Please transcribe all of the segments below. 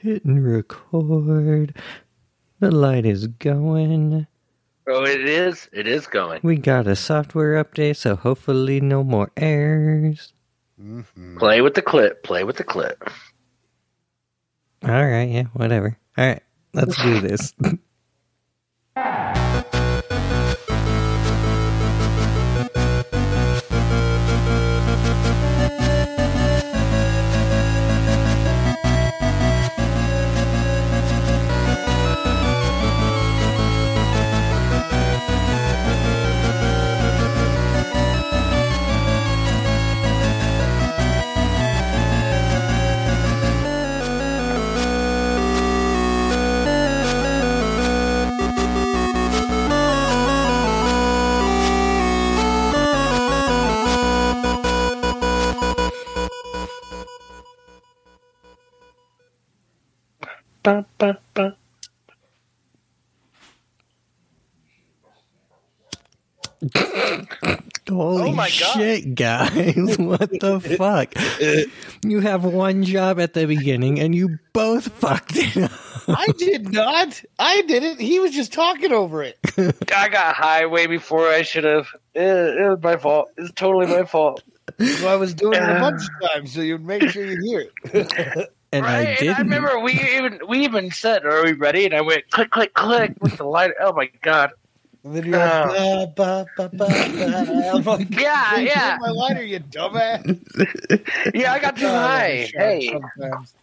Hitting record. The light is going. Oh, it is. It is going. We got a software update, so hopefully no more errors. Mm-hmm. Play with the clip. Play with the clip. All right, yeah, whatever. All right, let's do this. Holy Oh my God. shit, guys. what the fuck? You have one job at the beginning and you both fucked it up. I did not. I didn't. He was just talking over it. I got high way before I should have. It, it was my fault. It's totally my fault. So I was doing it a eh. bunch of times so you'd make sure you hear it. And right? I didn't. I remember we even we even said, "Are we ready?" And I went click, click, click with the light. Oh my god! And then you're like, ba, ba, ba, ba, ba. I'm like, Yeah, "Please yeah. hit my lighter, you dumbass. Yeah, I got too Oh, high. Hey, sometimes.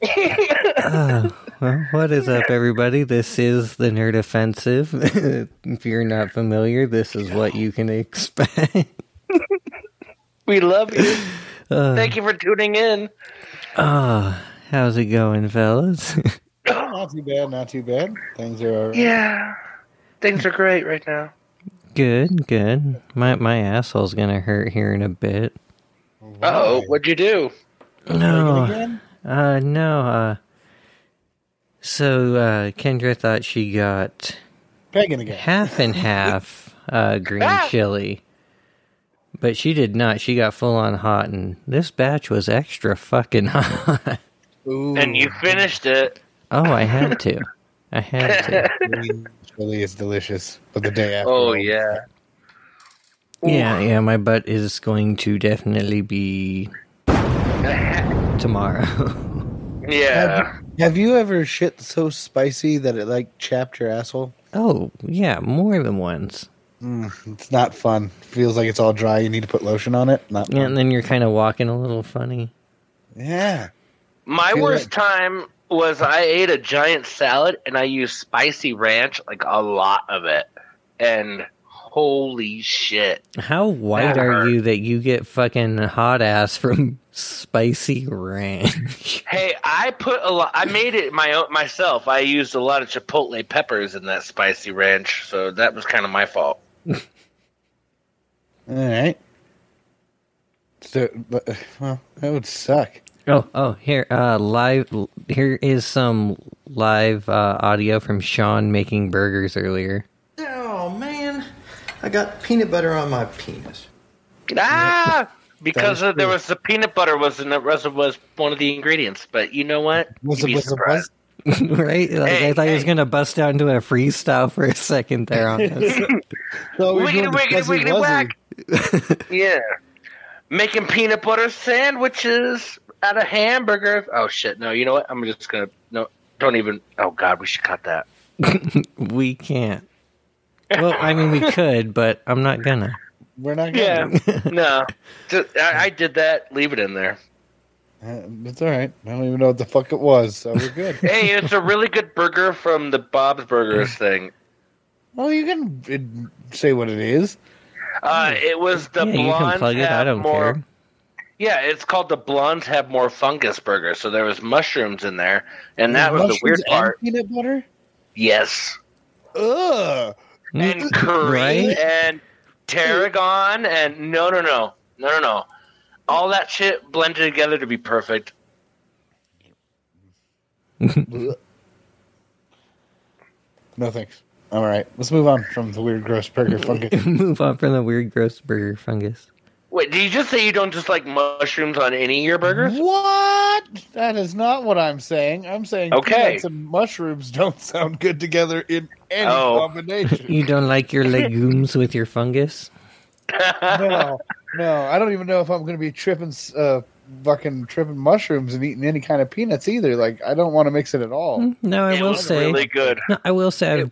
Oh, well, what is up, everybody? This is the Nerd Offensive. if you're not familiar, this is what you can expect. we love you. Uh, Thank you for tuning in. oh, how's it going, fellas? Not too bad, not too bad. Things are all right. Yeah, things are great right now. good, good. My my asshole's gonna hurt here in a bit. Oh, what'd you do? No, Again? uh, no. Uh, so uh, Kendra thought she got Pegging again. half and half uh, green Ah! chili. But she did not. She got full on hot, and this batch was extra fucking hot. Ooh, And you finished it. oh, I had to. I had to. green chili is delicious. But the day after. Oh yeah. Yeah, yeah, my butt is going to definitely be tomorrow. Yeah. Have you ever shit so spicy that it like chapped your asshole? oh, yeah, more than once. Mm, it's not fun. Feels like it's all dry. You need to put lotion on it. Not Yeah, fun. and then you're kind of walking a little funny. Yeah. My Feel worst like- time was I ate a giant salad and I used spicy ranch, like a lot of it. And holy shit. How white are hurt. you that you get fucking hot ass from spicy ranch? Hey, I put a lot. I made it my own, myself. I used a lot of chipotle peppers in that spicy ranch, so that was kind of my fault. All right. So, but, uh, well, that would suck. Oh, oh, here, uh, live. Here is some live uh, audio from Sean making burgers earlier. Oh man, I got peanut butter on my penis. Ah, because That is uh, there was the peanut butter was in the was was one of the ingredients. But you know what? Was You'd it be was it surprised. was? right? Like, Hey, I thought he was gonna bust out into a freestyle for a second there on this. So we're Wiggity, doing the wiggity, fuzzy wiggity, wuzzy. whack. yeah, making peanut butter sandwiches out of hamburgers. Oh shit! No, you know what? I'm just gonna no. Don't even. Oh god, we should cut that. we can't. Well, I mean, we could, but I'm not gonna. We're not Yeah, gonna. no. Just, I, I did that. Leave it in there. Uh, It's all right. I don't even know what the fuck it was, so we're good. Hey, it's a really good burger from the Bob's Burgers thing. well, you can uh, say what it is. Uh, it was the yeah, you can plug it. I don't more. care. Yeah, it's called the blondes have more fungus burger. So there was mushrooms in there, and that was the weird Mushrooms and part. Peanut butter. Yes, Ugh. and curry Right? and tarragon and no, no, no, no, no, no. All that shit blended together to be perfect. No thanks. All right, let's move on from the weird, gross burger fungus. Move on from the weird, gross burger fungus. Wait, did you just say you don't just like mushrooms on any of your burgers? What? That is not what I'm saying. I'm saying Okay. peanuts and mushrooms don't sound good together in any Oh. combination. You don't like your legumes with your fungus? no, no, I don't even know if I'm going to be tripping, uh, fucking tripping mushrooms and eating any kind of peanuts either. Like, I don't want to mix it at all. Mm, No, I It will was say. really good. No, I will say I've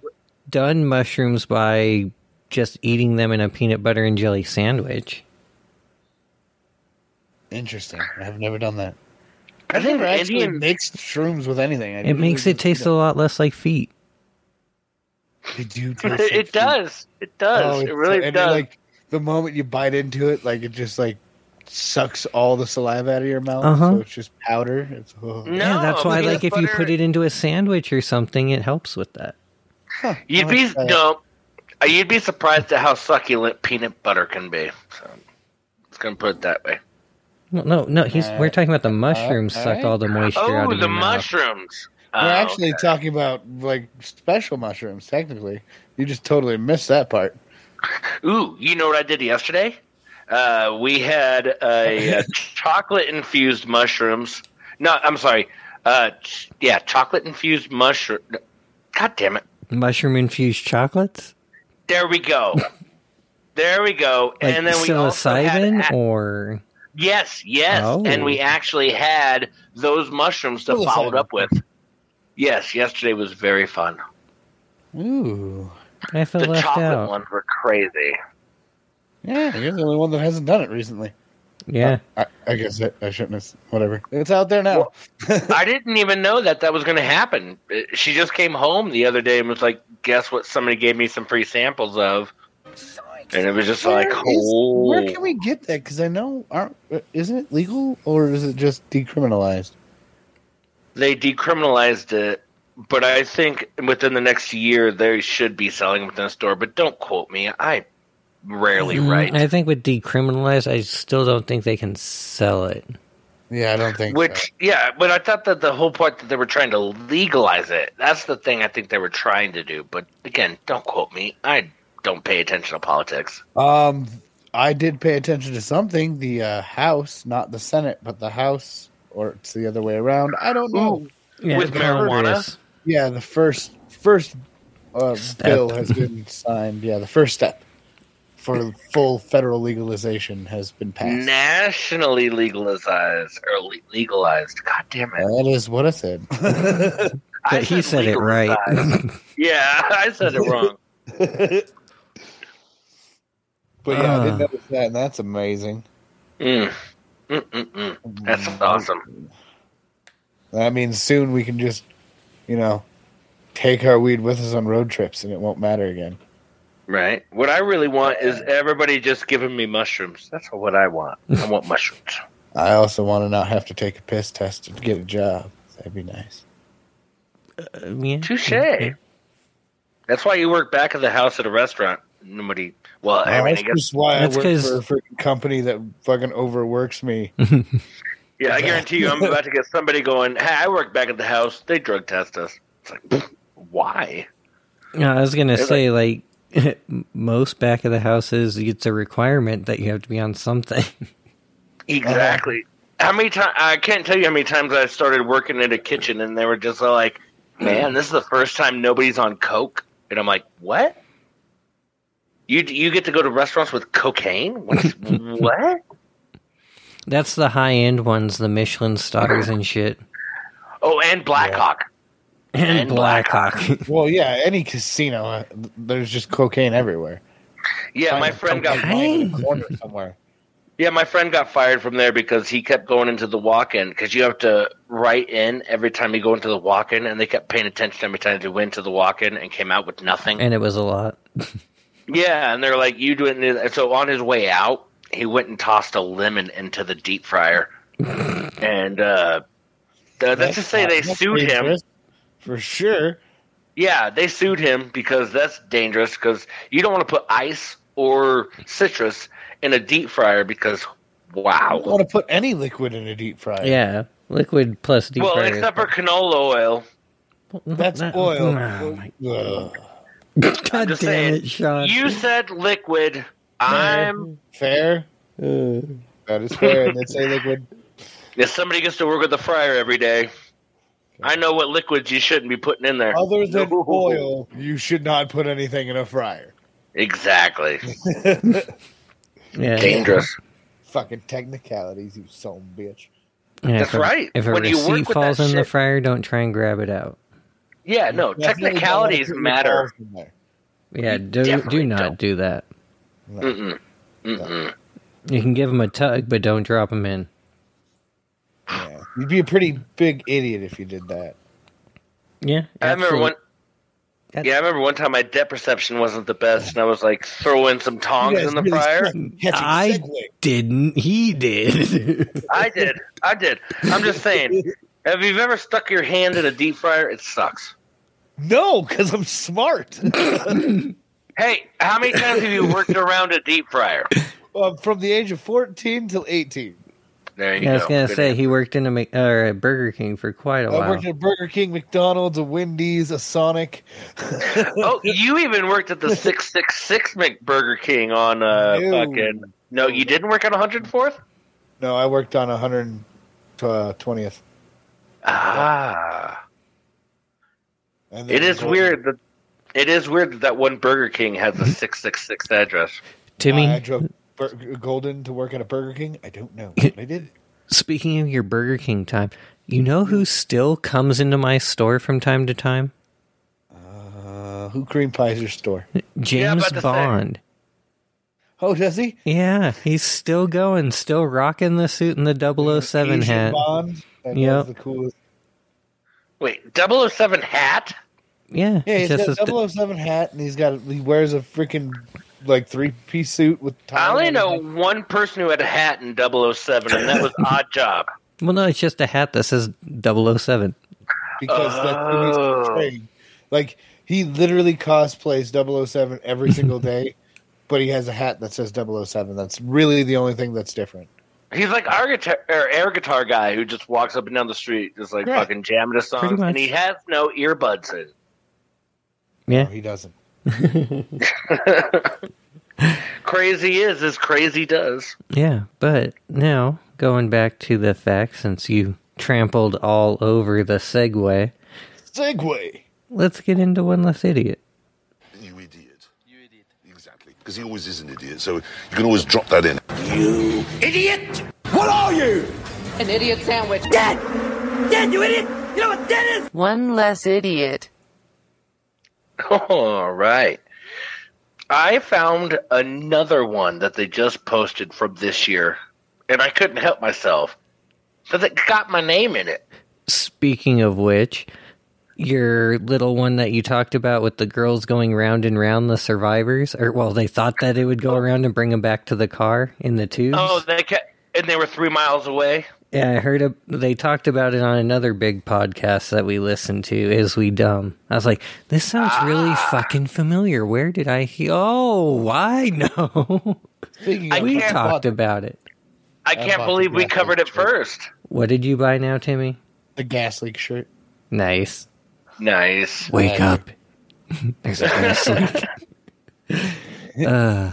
done mushrooms by just eating them in a peanut butter and jelly sandwich. Interesting. I've never done that. I think never actually Indian. mixed shrooms with anything. I It makes it taste a lot less like feet. They do taste like It feet. does. It does. Oh, it really and does. Like the moment you bite into it, like it just like sucks all the saliva out of your mouth. Uh-huh. So it's just powder. It's oh. No, yeah, that's why, like, if you put it into a sandwich or something, it helps with that. Huh, You'd be have that. no, uh, you'd be surprised at how succulent peanut butter can be. So, it's gonna put it that way. No, no, no. He's Uh, we're talking about the mushrooms all suck all the moisture out Oh, of the your mouth. mushrooms. We're Oh, actually okay. talking about like special mushrooms. Technically, you just totally missed that part. Ooh, you know what I did yesterday? Uh, we had a, chocolate infused mushrooms. No, I'm sorry. Uh, ch- yeah, chocolate infused mushroom. God damn it! Mushroom infused chocolates, There we go. there we go. like and then we also had psilocybin, a- or yes, yes, Oh. and we oh. actually had those mushrooms to Psilocybin. follow it up with. Yes, yesterday was very fun. Ooh, I feel The left chocolate out. ones were crazy. yeah, you're the only one that hasn't done it recently. Yeah, I, I guess I, I shouldn't have. Whatever. It's out there now. I didn't even know that that was going to happen. She just came home the other day and was like, "Guess what? Somebody gave me some free samples of." And it was just like, Where is- "Oh, where can we get that? Because I know, aren't isn't it legal or is it just decriminalized? they decriminalized it." But I think within the next year they should be selling them within a store. But don't quote me. I rarely Mm, write. I think with decriminalized, I still don't think they can sell it. Yeah, I don't think. Which, yeah, but I thought that the whole point that they were trying to legalize it. That's the thing I think they were trying to do. But again, don't quote me. I don't pay attention to politics. Um, I did pay attention to something. The uh, House, not the Senate, but the House, or it's the other way around. I don't know. Yeah, With marijuana? Yeah, the first first uh, bill has been signed. Yeah, the first step for full federal legalization has been passed. Nationally legalized or le- legalized. God damn it! That is what I said. I But he said it right. yeah, I said it wrong. But yeah, I did Ah. notice that, and that's amazing. Mm. Mm-mm-mm. That's awesome. That means soon we can just, you know, take our weed with us on road trips, and it won't matter again. Right. What I really want is everybody just giving me mushrooms. That's what I want. I want mushrooms. I also want to not have to take a piss test to get a job. That'd be nice. Uh, yeah. Touche. That's why you work back of the house at a restaurant. Nobody. Well, I mean, I that's guess. just why I That's work 'cause- for a freaking company that fucking overworks me. Yeah, I guarantee you, I'm about to get somebody going. Hey, I work back at the house. They drug test us. It's like, why? No, I was gonna It's say like most back of the houses, it's a requirement that you have to be on something. Exactly. How many times? I can't tell you how many times I started working in a kitchen and they were just like, "Man, this is the first time nobody's on coke," and I'm like, "What? You you get to go to restaurants with cocaine? What's, what? That's the high end ones, the Michelin stars and shit, Oh, and Blackhawk. and, And Blackhawk. Well, yeah, any casino, uh, there's just cocaine everywhere. Yeah, my Find a friend got cocaine in a somewhere. yeah, my friend got fired from there because he kept going into the walk-in because you have to write in every time you go into the walk-in, and they kept paying attention every time you went to the walk-in and came out with nothing. and it was a lot. Yeah, and they're like, you do it. And so on his way out, he went and tossed a lemon into the deep fryer. and uh, th- let's just say they sued him. For sure. Yeah, they sued him because that's dangerous because you don't want to put ice or citrus in a deep fryer because, I wow. don't want to put any liquid in a deep fryer. Yeah, liquid plus deep Well, fryer. except for canola oil. That's That- oil. Oh, my- Ugh. God damn just saying, it, Sean. You said liquid. I'm fair. Uh. That is fair. and it's a liquid. If somebody gets to work with a fryer every day, I know what liquids you shouldn't be putting in there. Other than oil, you should not put anything in a fryer. Exactly. Yeah, Dangerous. Fucking technicalities, you son of a bitch. Yeah, That's if a, right. If a When you work receipt falls that in the fryer, don't try and grab it out. Yeah, no, Definitely technicalities matter. balls in there. Yeah, do do not don't. do that. Mm-mm. Mm-mm. You can give them a tug, but don't drop them in. Yeah. You'd be a pretty big idiot if you did that. Yeah, I remember one. That's- Yeah, I remember one time my depth perception wasn't the best, and I was like throwing some tongs in the really fryer. I- Didn't he? Did I did. I did. I'm just saying. Have you ever stuck your hand in a deep fryer? It sucks. No, because I'm smart. Hey, how many times have you worked around a deep fryer? um, from the age of 14 till 18. There you Yeah, I was gonna Good say answer. he worked in a Mc- or a Burger King for quite a I while. I worked at Burger King, McDonald's, a Wendy's, a Sonic. Oh, you even worked at the six six six McBurger King on uh No. fucking. No, you didn't work on 104th. No, I worked on 120th. Ah, And it is weird that it is weird that that one Burger King has a six six six address. Timmy, I drove Bur- Golden to work at a Burger King. I don't know. but I did. speaking of your Burger King time, you know who still comes into my store from time to time? Uh, who cream pies your store? James about to say. Bond. Oh, does he? Yeah, he's still going, still rocking the suit and the 007 Asian hat. Bond. That Yep. was the coolest. Wait, 007 hat? Yeah, Yeah, he's just got as- a 007 hat, and he's got he wears a freaking like three piece suit with. tie I only know everything. one person who had a hat in 007, and that was Oddjob. well, no, it's just a hat that says 007. because that's who he's Oh. portraying. Like he literally cosplays 007 every single day, but he has a hat that says 007. That's really the only thing that's different. He's like our guitar or air guitar guy who just walks up and down the street, just like Right. fucking jamming his songs, and he has no earbuds in. Yeah, No, he doesn't. crazy is as crazy does. yeah, but now going back to the facts, since you trampled all over the segue, Segway. let's get into one less idiot. You idiot. You idiot. Exactly. Because he always is an idiot, so you can always drop that in. You idiot! What are you? An idiot sandwich. Dead! Dead, you idiot! You know what dead is? One less idiot. All right. I found another one that they just posted from this year, and I couldn't help myself because it got my name in it. Speaking of which, your little one that you talked about with the girls going round and round the survivors, or well, they thought that it would go around and bring them back to the car in the tubes. Oh, they kept, and they were three miles away. Yeah, I heard a, they talked about it on another big podcast that we listened to. Is we dumb? I was like, this sounds really Ah. fucking familiar. Where did I hear? Oh, I know. Speaking I of, we talked bought about it. I I can't bought believe we covered it shirt. first. What did you buy now, Timmy? the gas leak shirt. Nice. Nice. Wake Yeah. up. There's a gas leak. uh,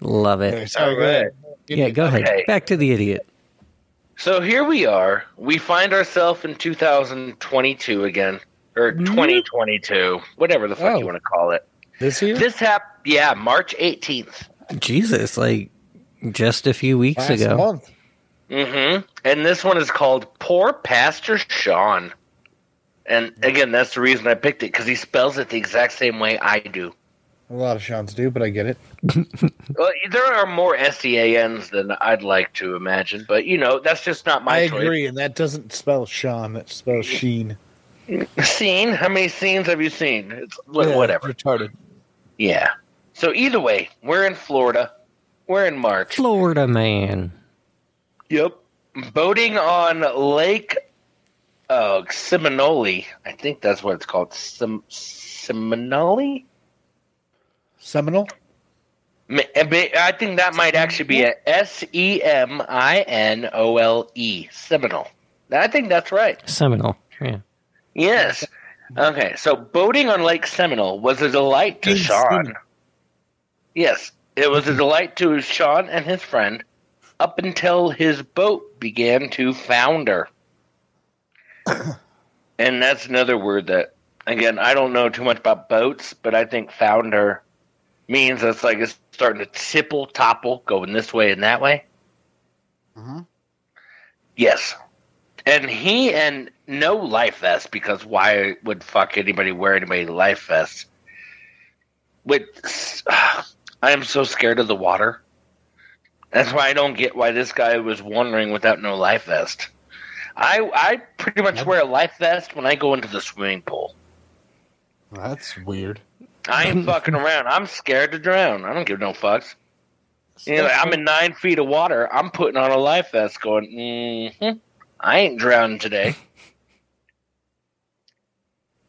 love it. So All go. Yeah, go ahead. Okay. Back to the idiot. So here we are. We find ourselves in 2022 again, or 2022, whatever the fuck Oh. you want to call it. This year? This happened, yeah, March 18th. Jesus, like just a few weeks Last ago. month. hmm And this one is called Poor Pastor Sean. And again, that's the reason I picked it because he spells it the exact same way I do. A lot of Sean's do, but I get it. Well, there are more S E A N's than I'd like to imagine, but you know that's just not my I choice. agree, and that doesn't spell Sean. That spells Sheen. Scene? How many scenes have you seen? It's Yeah, whatever. Retarded. Yeah. So either way, we're in Florida. We're in March. Florida man. Yep. Boating on Lake uh, Seminole. I think that's what it's called. Sem- Seminole? Seminole? I think that might actually be a S E M I N O L E. Seminole. I think that's right. Seminole. Yeah. Yes. Okay, so boating on Lake Seminole was a delight to Sean. Yes, it was a delight to Sean and his friend up until his boat began to founder. And that's another word that, again, I don't know too much about boats, but I think founder means it's like it's starting to tipple, topple, going this way and that way. Mhm. Yes. And he and no life vest because why would fuck anybody wear anybody life vest? With I am so scared of the water. That's why I don't get why this guy was wandering without no life vest. I I pretty much wear a life vest when I go into the swimming pool. That's weird. I ain't fucking around. I'm scared to drown. I don't give no fucks. You know, I'm in nine feet of water. I'm putting on a life vest, going, mm-hmm, I ain't drowning today.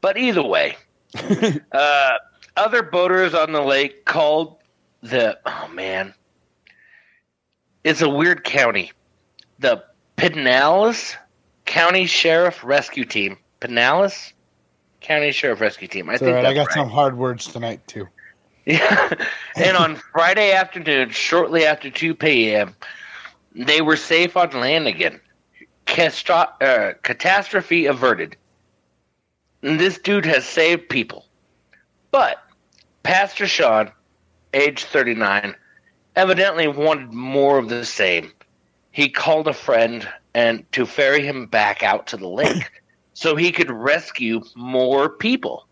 but either way, uh, other boaters on the lake called the oh man, it's a weird county, the Pinellas County Sheriff Rescue Team. Pinellas County Sheriff Rescue Team. I It's think right. I got right. some hard words tonight too. Yeah. and on Friday afternoon, shortly after 2 p.m., they were safe on land again. Castro- uh, catastrophe averted. And this dude has saved people. But Pastor Sean, age 39, evidently wanted more of the same. He called a friend and to ferry him back out to the lake so he could rescue more people.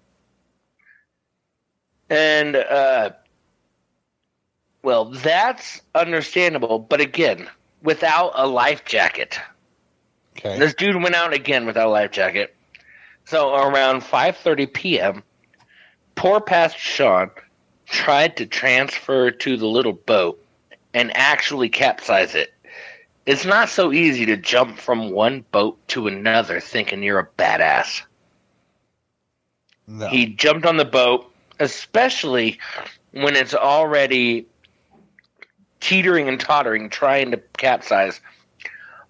And uh well, that's understandable, but again, without a life jacket. Okay. This dude went out again without a life jacket. So around 5:30 p.m., poor Pastor Sean tried to transfer to the little boat and actually capsize it. It's not so easy to jump from one boat to another thinking you're a badass. No. He jumped on the boat, especially when it's already teetering and tottering, trying to capsize.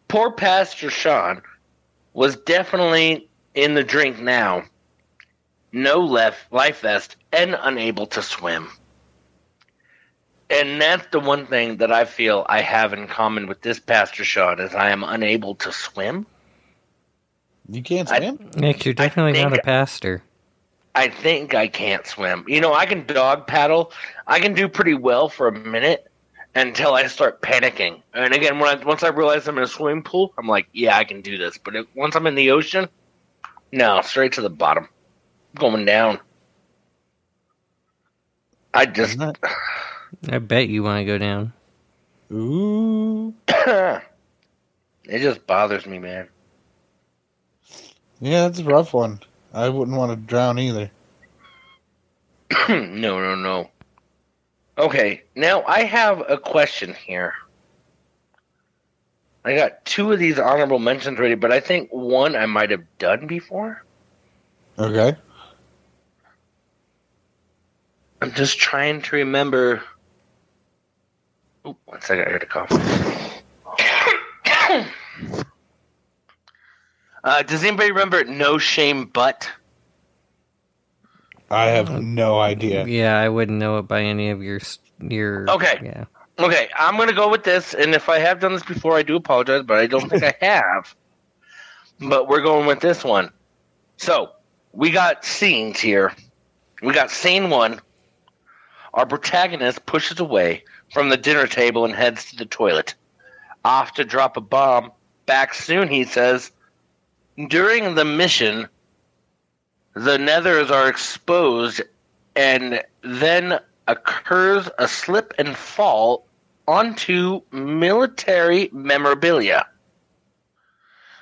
Poor Pastor Sean was definitely in the drink now, no left life vest, and unable to swim. And that's the one thing that I feel I have in common with this Pastor Sean is I am unable to swim. you can't I- swim. Nick, you're definitely not a pastor. I think I can't swim. You know, I can dog paddle. I can do pretty well for a minute until I start panicking. And again, when I, once I realize I'm in a swimming pool, I'm like, yeah, I can do this. But if, once I'm in the ocean, no, straight to the bottom, going down. I just, Isn't I bet you want to go down. Ooh. it just bothers me, man. Yeah, that's a rough one. I wouldn't want to drown either. no, no, no. Okay, now I have a question here. I got two of these honorable mentions ready, but I think one I might have done before. Okay. I'm just trying to remember. Oop, one second, I heard a cough. uh, does anybody remember No Shame But? I have no idea. Yeah, I wouldn't know it by any of your your. Okay. Yeah. Okay, I'm gonna go with this, and if I have done this before, I do apologize, but I don't think I have. But we're going with this one. So we got scenes here. We got scene one. Our protagonist pushes away from the dinner table and heads to the toilet. Off to drop a bomb. Back soon, he says. During the mission, the nethers are exposed, and then occurs a slip and fall onto military memorabilia.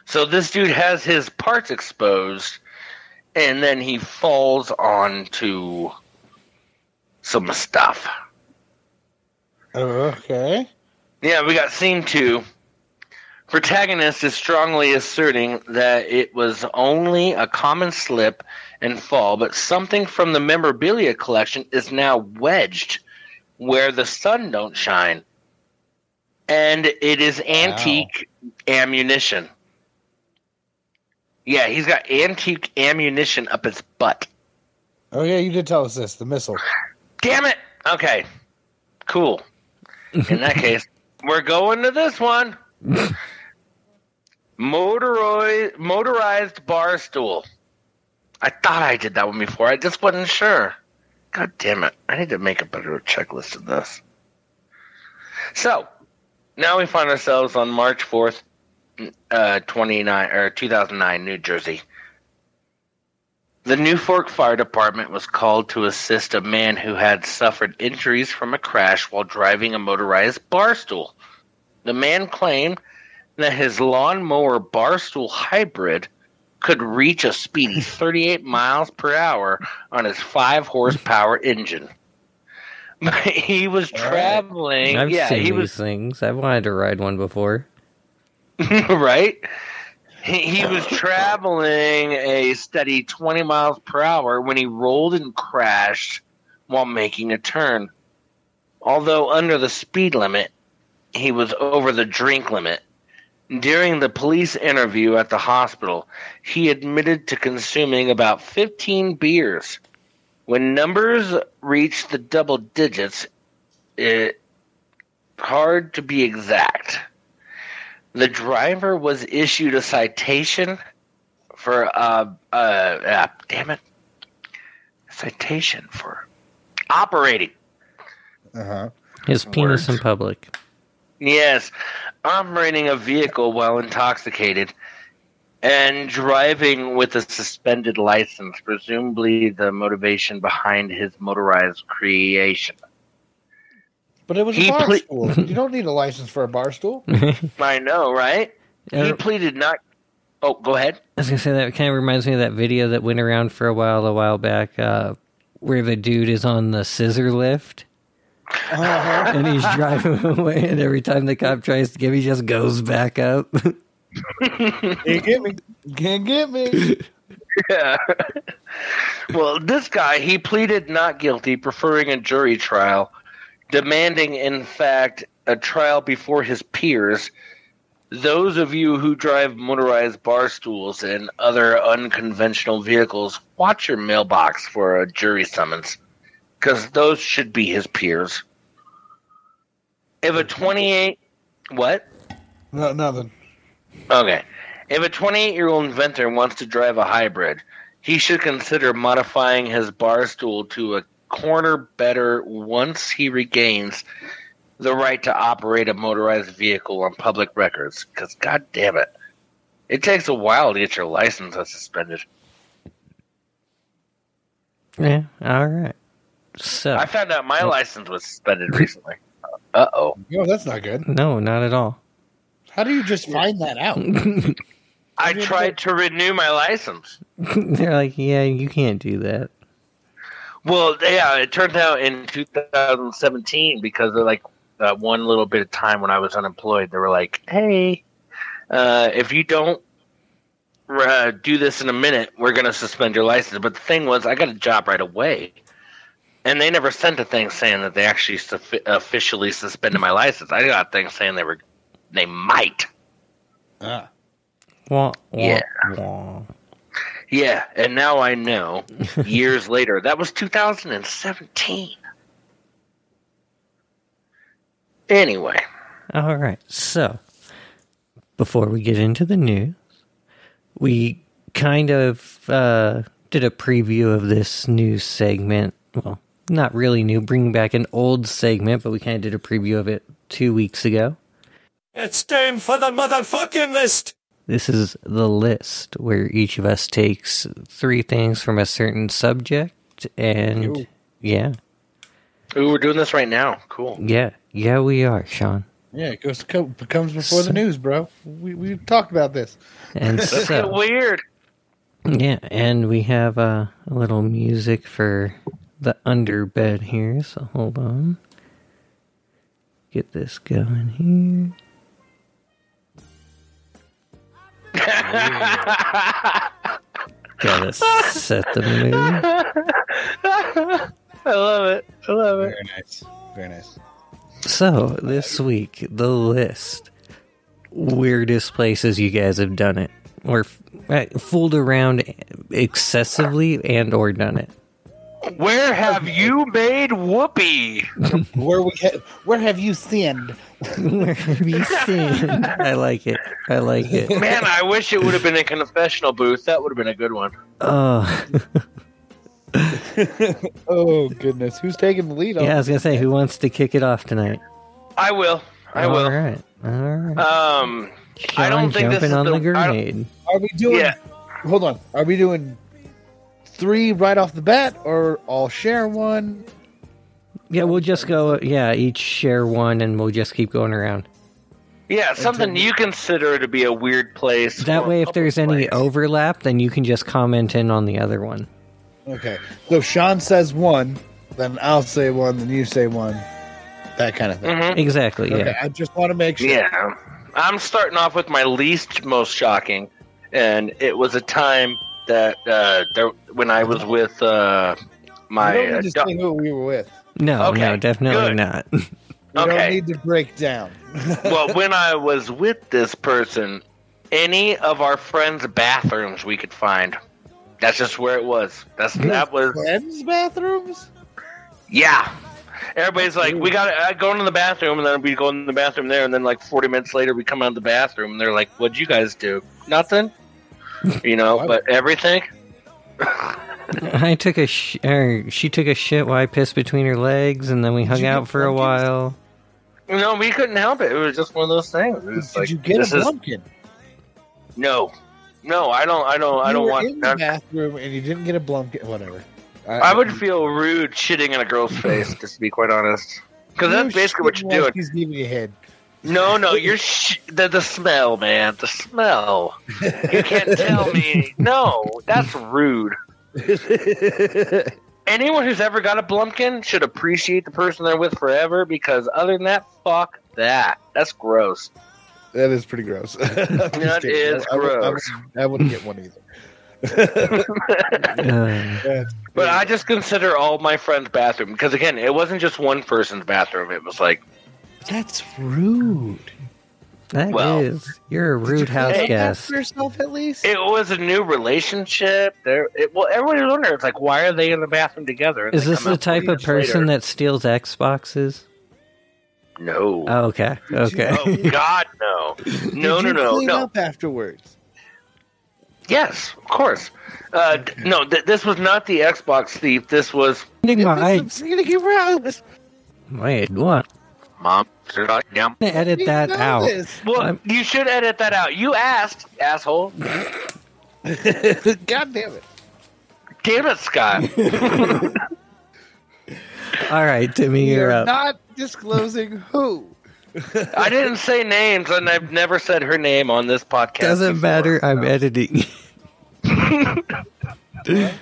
So this dude has his parts exposed, and then he falls onto some stuff. Okay. Yeah, we got scene two. Protagonist is strongly asserting that it was only a common slip and fall, but something from the memorabilia collection is now wedged where the sun don't shine. And it is antique ammunition. Yeah, he's got antique ammunition up his butt. Oh yeah, you did tell us this. The missile. Damn it! Okay. Cool. In that case, We're going to this one. Motorized, motorized bar stool. I thought I did that one before. I just wasn't sure. God damn it. I need to make a better checklist of this. So, now we find ourselves on March 4th, uh, 29, or 2009, New Jersey. The New Fork Fire Department was called to assist a man who had suffered injuries from a crash while driving a motorized bar stool. The man claimed that his lawnmower bar stool hybrid could reach a speedy 38 miles per hour on his 5 horsepower engine. But he was traveling. I've yeah, seen he these was things. I've wanted to ride one before. right? He, he was traveling a steady 20 miles per hour when he rolled and crashed while making a turn. Although under the speed limit, he was over the drink limit. During the police interview at the hospital, he admitted to consuming about 15 beers. When numbers reached the double digits, it hard to be exact. The driver was issued a citation for uh uh, uh damn it citation for operating. Uh huh. His penis in public. Yes, operating a vehicle while intoxicated and driving with a suspended license, presumably the motivation behind his motorized creation. But it was He a bar ple- stool. You don't need a license for a bar stool. I know, right? He pleaded not. Oh, go ahead. I was gonna say that kind of reminds me of that video that went around for a while, a while back, uh, where the dude is on the scissor lift Uh-huh. and he's driving away, and every time the cop tries to give, he just goes back up. Can't get me. Can't get me. Yeah. well, this guy, he pleaded not guilty, preferring a jury trial, demanding, in fact, a trial before his peers. Those of you who drive motorized bar stools and other unconventional vehicles, watch your mailbox for a jury summons, because those should be his peers. If a 28. What? No, nothing. Okay. If a 28 year old inventor wants to drive a hybrid, he should consider modifying his bar stool to a corner better once he regains the right to operate a motorized vehicle on public records. Because, god damn it, it takes a while to get your license suspended. yeah, all right. So I found out my license was suspended recently. Uh oh. Oh, that's not good. no, not at all. How do you just find that out? I tried to renew my license. They're like, yeah, you can't do that. Well, yeah, it turned out in 2017 because of like uh, one little bit of time when I was unemployed, they were like, "Hey, uh, if you don't uh, do this in a minute, we're going to suspend your license." But the thing was, I got a job right away, and they never sent a thing saying that they actually suffi- officially suspended my license. I got a thing saying they were they might. Ah. Wah, wah, Yeah. wah. Yeah, and now I know. years later, that was 2017. Anyway. All right. So, before we get into the news, we kind of uh, did a preview of this new segment. Well, not really new, bringing back an old segment, but we kind of did a preview of it two weeks ago. It's time for the motherfucking list! This is the list where each of us takes three things from a certain subject, and Ew. yeah, Ooh, we're doing this right now. Cool. yeah, yeah, we are, Sean. Yeah, it goes co- comes before the news, bro. We we talked about this. And so, weird. Yeah, and we have uh, a little music for the underbed here, so hold on. Get this going here. Gotta set the mood. I love it. I love it. Very nice. Very nice. So, this week, the list. Weirdest places you guys have done it. Or uh, fooled around excessively and or done it. Where have you made whoopee? Where we ha- where have you sinned? Where have you seen? I like it. I like it. Man, I wish it would have been a confessional booth. That would have been a good one. Oh, Oh goodness, who's taking the lead? on yeah. I was gonna say, who wants to kick it off tonight? I will. I All will. All right. All right. Um, I don't Sean think this is on the- the, grenade. Are we doing? Yeah. Hold on. Are we doing three right off the bat, or all share one? Yeah, we'll just go. Yeah, each share one, and we'll just keep going around. yeah, something you consider to be a weird place. That way, if there's any overlap, then you can just comment in on the other one. Okay. So Sean says one, then I'll say one, then you say one. That kind of thing. Mhm. Exactly. Yeah. I just want to make sure. Yeah. I'm starting off with my least most shocking, and it was a time that uh, there, when I was with uh, my. I don't uh, need to do- say who we were with. No, Okay, no, definitely good. not. We don't need to break down. well, when I was with this person, any of our friends' bathrooms we could find. That's just where it was. That's that was friends' bathrooms. yeah. Everybody's like, we got to go into the bathroom, and then we go in the bathroom there, and then like 40 minutes later, we come out of the bathroom, and they're like, "What'd you guys do? Nothing." You know, but everything. I took a sh- er, she took a shit while I pissed between her legs, and then we hung out get for a while. No, we couldn't help it. It was just one of those things. Did like, you get a this is- No, no, I don't. I don't. I don't were want. in the bathroom and you didn't get a blumpkin. Whatever. I would feel rude shitting in a girl's face, just to be quite honest. Because that's basically what you're like doing. He's giving you head. No, no, you're sh- the the smell, man. The smell. You can't tell me. No, that's rude. Anyone who's ever got a Blumpkin should appreciate the person they're with forever. Because other than that, fuck that. That's gross. That is pretty gross. that That is gross. I, wouldn't get one either. Uh, But I just consider all my friends' bathroom because again, it wasn't just one person's bathroom. It was like That's rude. that is. Well- You're a rude house Hey. guest. For yourself, at least. it was a new relationship. There, it, well, everybody was wondering. It's like, why are they in the bathroom together? Is this the type of person later. that steals Xboxes? No. Oh, okay. Okay. Oh God, no, no, Did no, no, clean no. up afterwards. Yes, of course. Uh, d- no, th- this was not the Xbox thief. This was Enigma, I, Sneaky Rose. wait, what? mom. Yeah. I'm gonna edit You that know out. this. Well, I'm- you should edit that out. You asked, asshole. God damn it. Damn it, Scott. All right, Timmy, you're You're up. not disclosing who. I didn't say names, and I've never said her name on this podcast. Doesn't before, matter. I'm so. editing.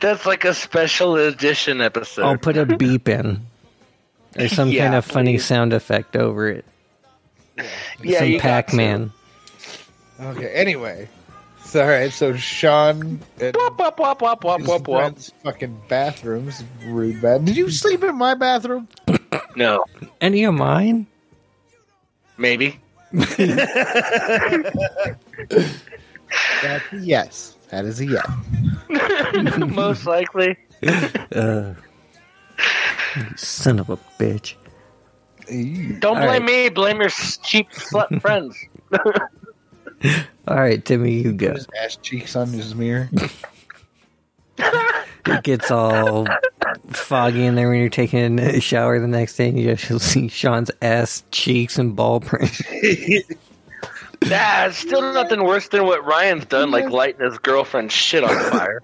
That's like a special edition episode. I'll put a beep in, or some Yeah, kind of funny please. sound effect over it. yeah, some you got to. Pac-Man. Okay, anyway. So, all right, so Sean and Wop, wop, wop, wop, wop, his wop, wop. fucking bathrooms. Rude bad. Did you sleep in my bathroom? No, Any of mine? maybe. That's a yes. That is a yes. Most likely. Uh, you son of a bitch. Don't All blame right. me. Blame your cheap slut friends. All right, Timmy, you go. His ass cheeks on his mirror. It gets all foggy in there when you're taking a shower the next day, and you just you'll see Sean's ass cheeks and ball print. Nah, it's still nothing worse than what Ryan's done, like lighting his girlfriend's shit on fire.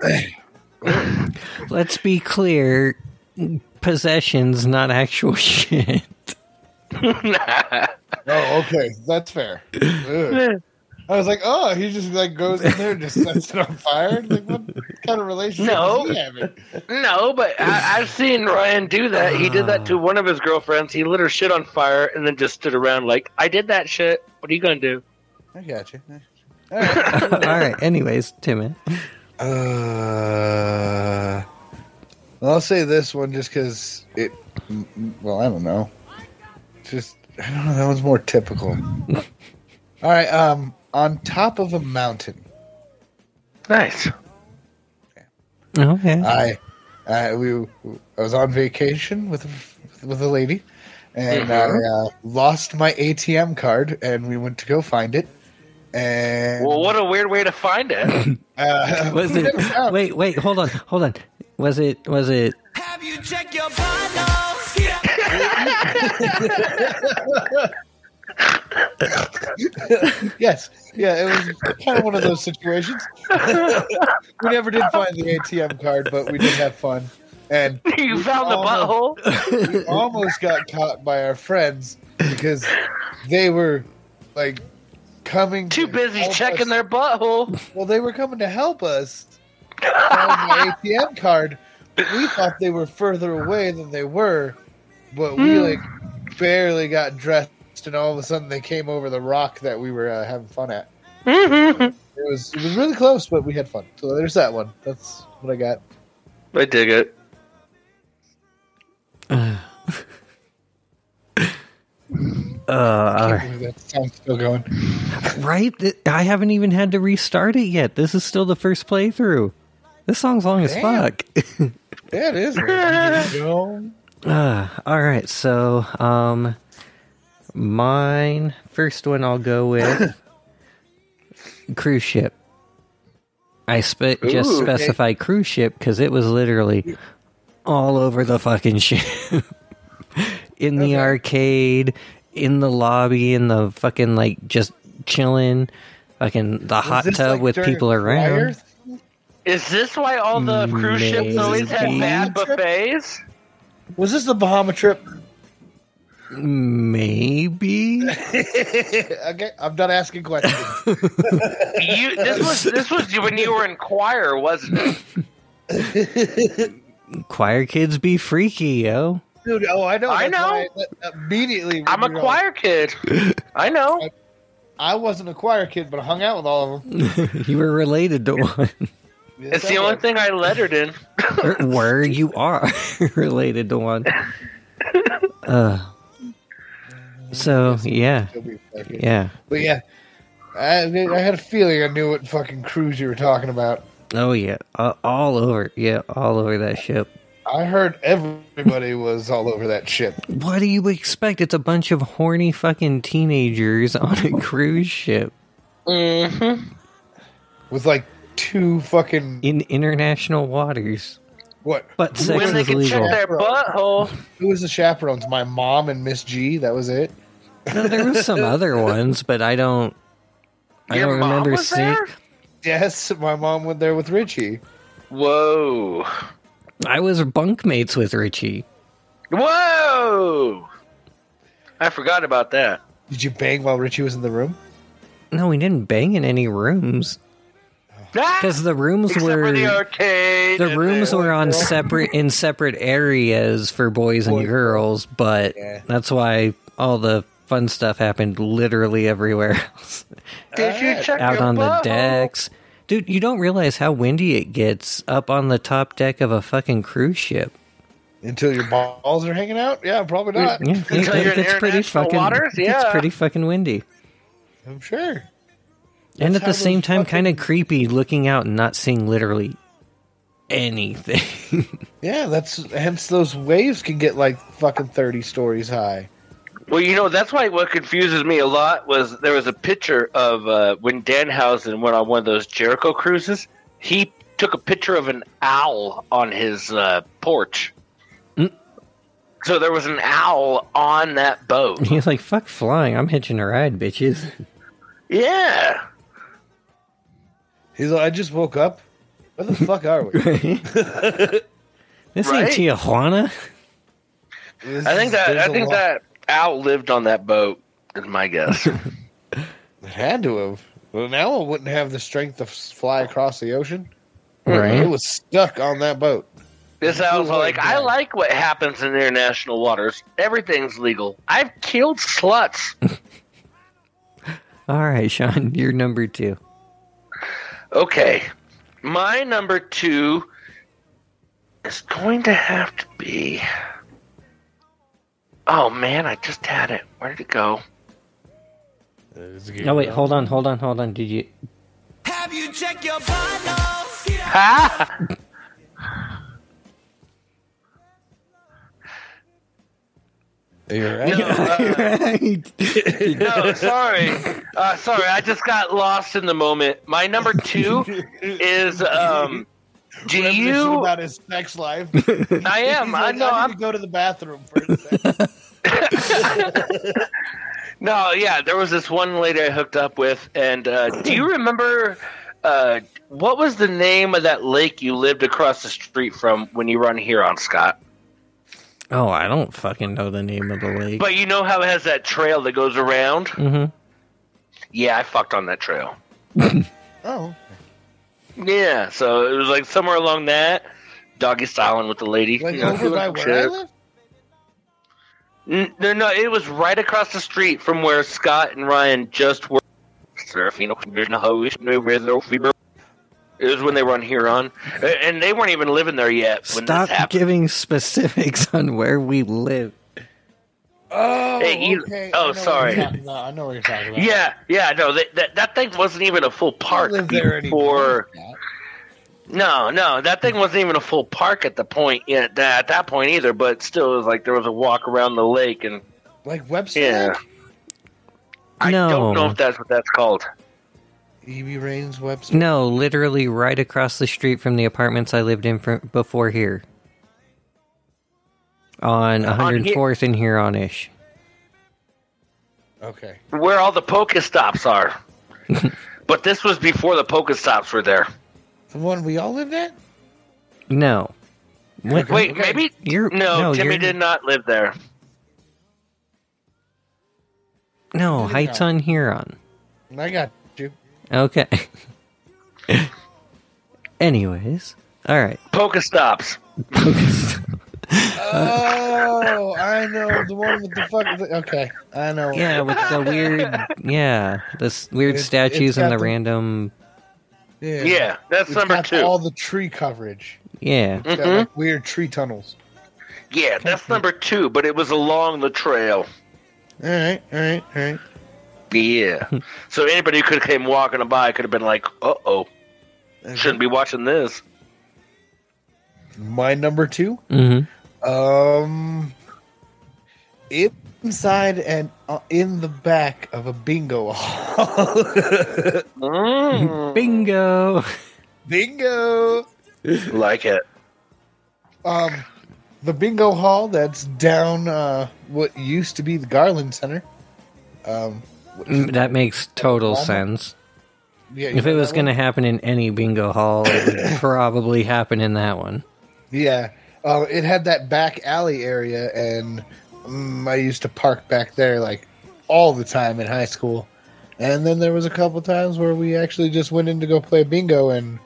Let's be clear: possessions, not actual shit. Oh, okay, that's fair. Ugh. I was like, oh, he just like goes in there and just sets it on fire. Like, what kind of relationship No. is he having? no, but I, I've seen Ryan do that. He did that to one of his girlfriends. He lit her shit on fire and then just stood around like, I did that shit. What are you going to do? I got you. All right. all right. Anyways, Timmy. Uh, well, I'll say this one just because it. m- m- Well, I don't know. Just I don't know. That one's more typical. All right. Um, on top of a mountain, Nice. Okay. I Uh, we I was on vacation with with a lady, and I uh, lost my ATM card, and we went to go find it. And Well, what a weird way to find it. uh, Was it? Wait, wait, hold on, hold on. Was it? Was it? Have you checked your vitals? Yes, yeah, it was kind of one of those situations. we never did find the ATM card, but we did have fun, and you found the butthole. we almost got caught by our friends because they were like coming Too to busy checking us- their butthole. Well, they were coming to help us find the ATM card, but we thought they were further away than they were. But we like barely got dressed, and all of a sudden they came over the rock that we were uh, having fun at. It was it was really close, but we had fun. So there's that one. That's what I got. I dig it. Uh, all right. Ooh, That sound's still going. right? I haven't even had to restart it yet. This is still the first playthrough. This song's long as Damn. fuck. Yeah, it is. There you go. Uh, all right, so um, mine first one I'll go with cruise ship. I spe- just Ooh, okay. specify cruise ship because it was literally all over the fucking ship, in the Okay. arcade, in the lobby, in the fucking like just chilling, fucking the Was hot tub like, with people around. Is this why all the cruise ships always had bad buffets? Was this the Bahama trip? Maybe. okay, I'm done asking questions. You, this was this was when you were in choir, wasn't it? Choir kids be freaky, yo. Dude, oh, I know. I know. why that- immediately, I'm a you were choir kid. I know. like, I wasn't a choir kid, but I hung out with all of them. you were related to one. It's the only thing I lettered in. Where you are related to one. Uh, so yeah, yeah. But yeah, I, I had a feeling I knew what fucking cruise you were talking about. Oh yeah, uh, all over. Yeah, all over that ship. I heard everybody was all over that ship. What do you expect? It's a bunch of horny fucking teenagers on a cruise ship Mm-hmm. with like two fucking in international waters. what? But sex When they is can check their butthole. Who was the chaperones? My mom and Miss G. That was it. No, there was some other ones, but I don't. I don't mom remember was seeing. there? Yes, my mom went there with Richie. Whoa. I was bunkmates with Richie. Whoa. I forgot about that. Did you bang while Richie was in the room? No, we didn't bang in any rooms Ah! because the rooms Except were for the arcade. the rooms the- were on separate in separate areas for boys and Boy, girls, but Yeah. that's why all the fun stuff happened literally everywhere else. Did you check Out your on the decks. Dude, you don't realize how windy it gets up on the top deck of a fucking cruise ship. Until your balls are hanging out? Yeah, probably not. Yeah, it, Until you're in gets pretty international fucking waters? it gets Yeah. pretty fucking windy. I'm sure. And at the same time fucking- kind of creepy looking out and not seeing literally anything. Yeah, that's hence those waves can get like fucking thirty stories high. Well, you know, that's why what confuses me a lot was there was a picture of uh, when Danhausen went on one of those Jericho cruises. He took a picture of an owl on his uh, porch. Mm. So there was an owl on that boat. He's like, fuck flying, I'm hitching a ride, bitches. Yeah. He's like, I just woke up. Where the fuck are we? This Right? ain't Tijuana. This I think is- that there's I a think lot- that owl lived on that boat. Is my guess. it had to have. Well, now it wouldn't have the strength to f- fly across the ocean. It was stuck on that boat. this owl's Cool like, I like what happens in international waters. Everything's legal. I've killed sluts. All right, Sean, you're number two. Okay. My number two is going to have to be. Oh man, I just had it. Where did it go? Oh wait, hold on, hold on, hold on. Did you? Have you checked your vitals? Ha! You're right. No, uh, right. no, sorry, uh, sorry. I just got lost in the moment. My number two is um. Do Reminiscing you? about his sex life? I am. He's I know. I I'm need to go to the bathroom for a second. No, yeah, there was this one lady I hooked up with, and uh, do you remember uh, what was the name of that lake you lived across the street from when you were on Huron, Scott? Oh, I don't fucking know the name of the lake. But you know how it has that trail that goes around? hmm Yeah, I fucked on that trail. oh, Yeah, so it was like somewhere along that, doggy styling with the lady. like you know, over by where. I live. No, no, it was right across the street from where Scott and Ryan just were surfing. It was when they were on Huron, and they weren't even living there yet when Stop this giving specifics on where we live. Oh, Hey, you- okay. oh, I sorry. you're talking about. I know what you're talking about. Yeah, yeah, no, that, that that thing wasn't even a full I park live there before. anymore. No, no, that thing wasn't even a full park at the point yet. At that point either, but still, it was like there was a walk around the lake, and Like Webster. yeah, Lake? I No. don't know if that's what that's called. E.B. Rains website? No, literally right across the street from the apartments I lived in fr- before here. On On 104th and Huron ish. Okay. where all the Pokestops are. but this was before the Pokestops were there. The one we all lived at? No. When- Wait, Okay. maybe You're- no, no, Timmy you're- did not live there. No, Heights on Huron. I got you. Okay. Anyways. Alright. Pokestops. Oh, I know the one with the fucking. Okay, I know. Yeah, with the weird, yeah, the s- weird It's- statues it's and the the- random, yeah. Yeah, that's It's number got two. all the tree coverage. yeah. It's got like mm-hmm. weird tree tunnels. Yeah, that's number two, but it was along the trail. All right, all right, all right. Yeah. so anybody who could have came walking by could have been like, "Uh oh, shouldn't be watching this." My number two. hmm Um, inside and uh, in the back of a bingo hall. Mm, Bingo! bingo. like it. Um, the bingo hall that's down uh, what used to be the Garland Center. Um, That makes total sense. yeah, If it was going to happen in any bingo hall, it would probably happen in that one. yeah, uh, it had that back alley area, and um, I used to park back there like all the time in high school. And then there was a couple times where we actually just went in to go play bingo, and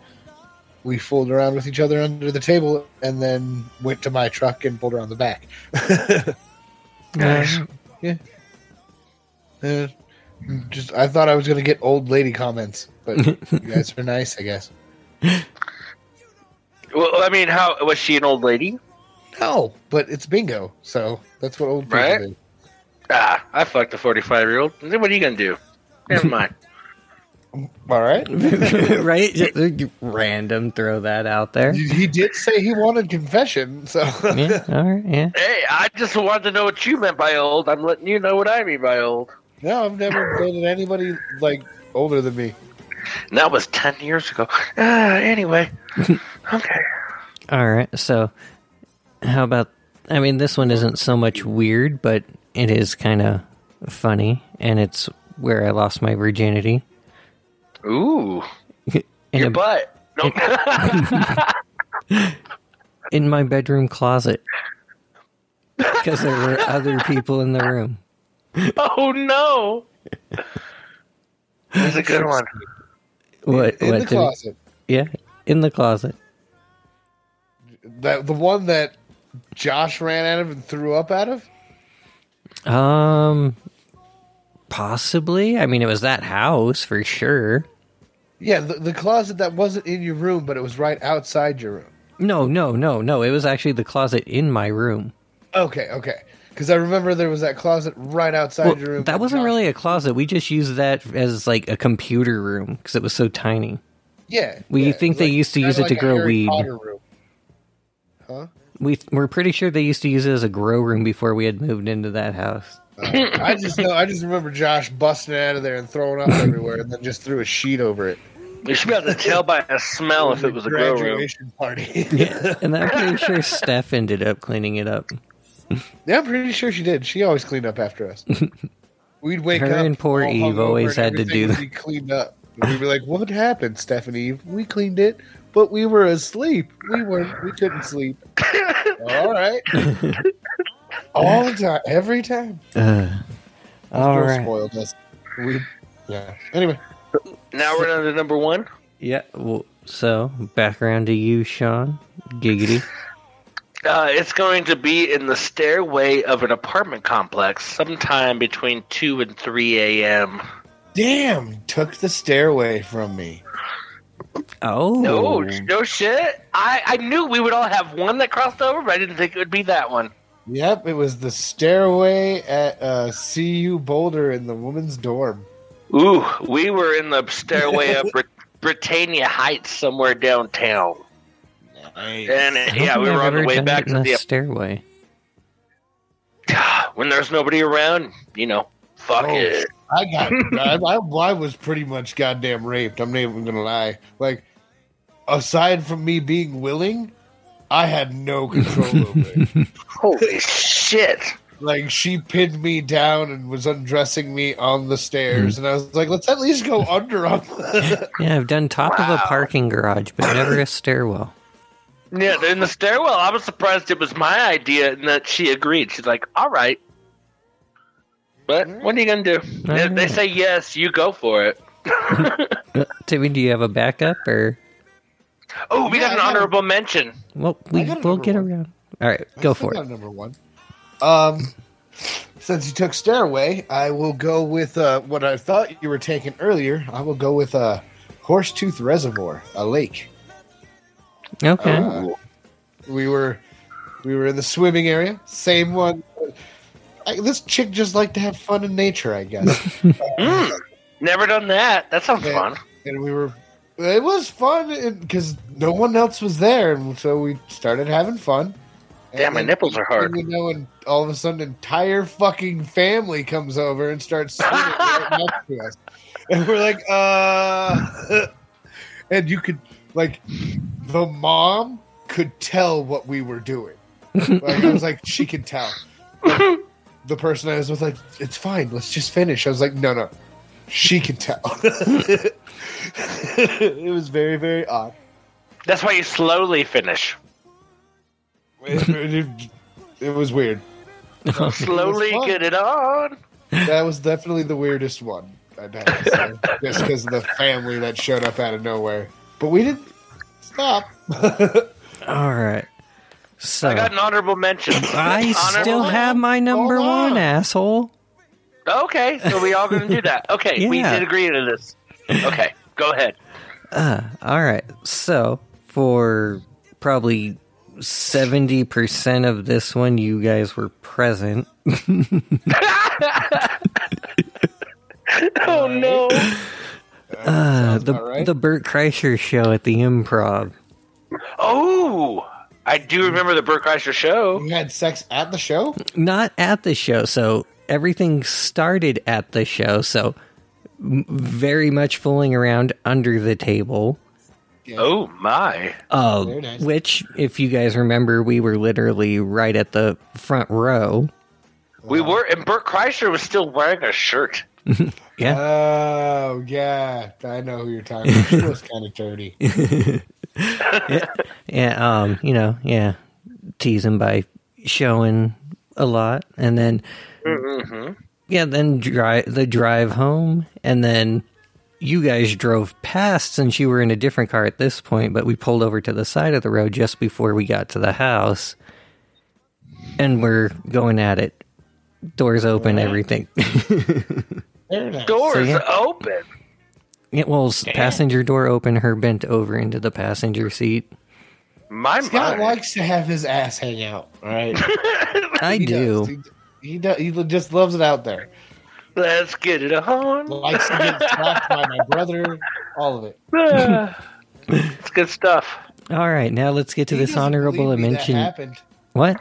we fooled around with each other under the table, and then went to my truck and pulled around the back. Nice. Uh, just I thought I was gonna get old lady comments, but you guys are nice, I guess. Well, I mean, how was she an old lady? No, but it's bingo, so that's what old people Right. do. Ah, I fucked a forty-five-year-old. What are you gonna do? Never mind. All right. right? Just Random, throw that out there. He did say he wanted confession, so Yeah, all right, yeah. hey, I just wanted to know what you meant by old. I'm letting you know what I mean by old. No, I've never dated anybody like older than me. And that was ten years ago. Ah, anyway. okay. All right, so how about? I mean, this one isn't so much weird, but it is kind of funny, and it's where I lost my virginity. Ooh, In, your a, butt. No. in my bedroom closet. Because there were other people in the room. oh no. That's a good one. What? in what the did- closet. yeah, in the closet. That the one that Josh ran out of and threw up out of. Um, possibly. I mean, it was that house for sure. Yeah, the, the closet that wasn't in your room, but it was right outside your room. No, no, no, no. It was actually the closet in my room. Okay, okay. Because I remember there was that closet right outside Well, your room. that wasn't Josh- really a closet. We just used that as like a computer room because it was so tiny. Yeah. We yeah, think it's they used to use it to like a grow Harry weed. Room. Huh? We we're pretty sure they used to use it as a grow room before we had moved into that house. Uh, I just know. I just remember Josh busting out of there and throwing up everywhere, and then just threw a sheet over it. You should be able to tell by a smell if it was a grow room. graduation party. And I'm pretty sure Steph ended up cleaning it up. Yeah, I'm pretty sure she did. She always cleaned up after us. We'd wake Her up. and poor all Eve hungover always and had to everything do would that. be cleaned up. And we'd be like, "What happened, Stephanie? Eve? We cleaned it, but we were asleep. We weren't. We couldn't sleep. all right, all the time, every time. Uh, all Girl right. spoiled us. We, yeah. Anyway, Now we're on to number one. Yeah. Well, so back around to you, Sean. Giggity. Uh, it's going to be in the stairway of an apartment complex sometime between 2 and 3 a.m. damn, took the stairway from me. Oh. No, no shit. I, I knew we would all have one that crossed over, but I didn't think it would be that one. Yep, it was the stairway at uh, CU Boulder in the women's dorm. Ooh, we were in the stairway of Brit- Britannia Heights somewhere downtown. And uh, I don't yeah, we I've were on the way back to the the. stairway. When there's nobody around, you know, fuck Oh. it. I got, I, I, I was pretty much goddamn raped. I'm not even gonna lie. Like, aside from me being willing, I had no control over it. Holy shit. Like, she pinned me down and was undressing me on the stairs, hmm. and I was like, let's at least go under them. Yeah, I've done top of a parking garage, but never a stairwell. Yeah, in the stairwell, I was surprised it was my idea and that she agreed. She's like, all right. But what are you going to do? If they say yes, you go for it. Uh, Timmy, do you have a backup or? Oh, we Yeah, got an I got honorable mention. Well, we got a we'll number get one. around. All right, go I for it. Number one. Um, since you took stairway, I will go with uh, what I thought you were taking earlier. I will go with uh, Horsetooth Reservoir, a lake. Okay. Uh, we were we were in the swimming area, same one. I, this chick just liked to have fun in nature, I guess. Mm, never done that. That sounds Yeah. fun. and we were. It was fun because no one else was there, and so we started having fun. Damn, my nipples are hard. You know, and all of a sudden, entire fucking family comes over and starts sitting right next to us, and we're like, uh, and you could like, the mom could tell what we were doing. Like, I was like, she could tell. Like, the person I was with, like, it's fine, let's just finish. I was like, no, no, she can tell. it was very, very odd. That's why you slowly finish. It, it- it was weird. Slowly fun. get it on. That was definitely the weirdest one. I'd have to say, just because of the family that showed up out of nowhere. But we didn't stop. All right. So I got an honorable mention. I Honorable- still have my number Hold on. one, asshole. Okay, so we all going to do that. Okay, we Yeah. did agree to this. Okay, go ahead. Uh, all right. So for probably seventy percent of this one, you guys were present. Oh no. Uh, the right. the Bert Kreischer show at the Improv. Oh, I do remember the Bert Kreischer show. You had sex at the show? Not at the show. So everything started at the show. So very much fooling around under the table. Oh my. Uh, nice. Which, if you guys remember, we were literally right at the front row. We were, and Bert Kreischer was still wearing a shirt. Yeah. Oh, yeah. I know who you're talking about. She was kind of dirty. Yeah, um, you know, yeah, tease him by showing a lot, and then Mm-hmm. yeah, then drive the drive home, and then you guys drove past since you were in a different car at this point, but we pulled over to the side of the road just before we got to the house, and we're going at it, doors open, everything. Very nice. Doors So, yeah. open. yeah, well, s- passenger door open, her bent over into the passenger seat. My Scott mind. likes to have his ass hang out, all right? I He do. does. He, he, does. he just loves it out there. Let's get it on. Likes to get slapped by my brother, all of it. Ah, it's good stuff. All right, now let's get to He this honorable believe me that mention. What?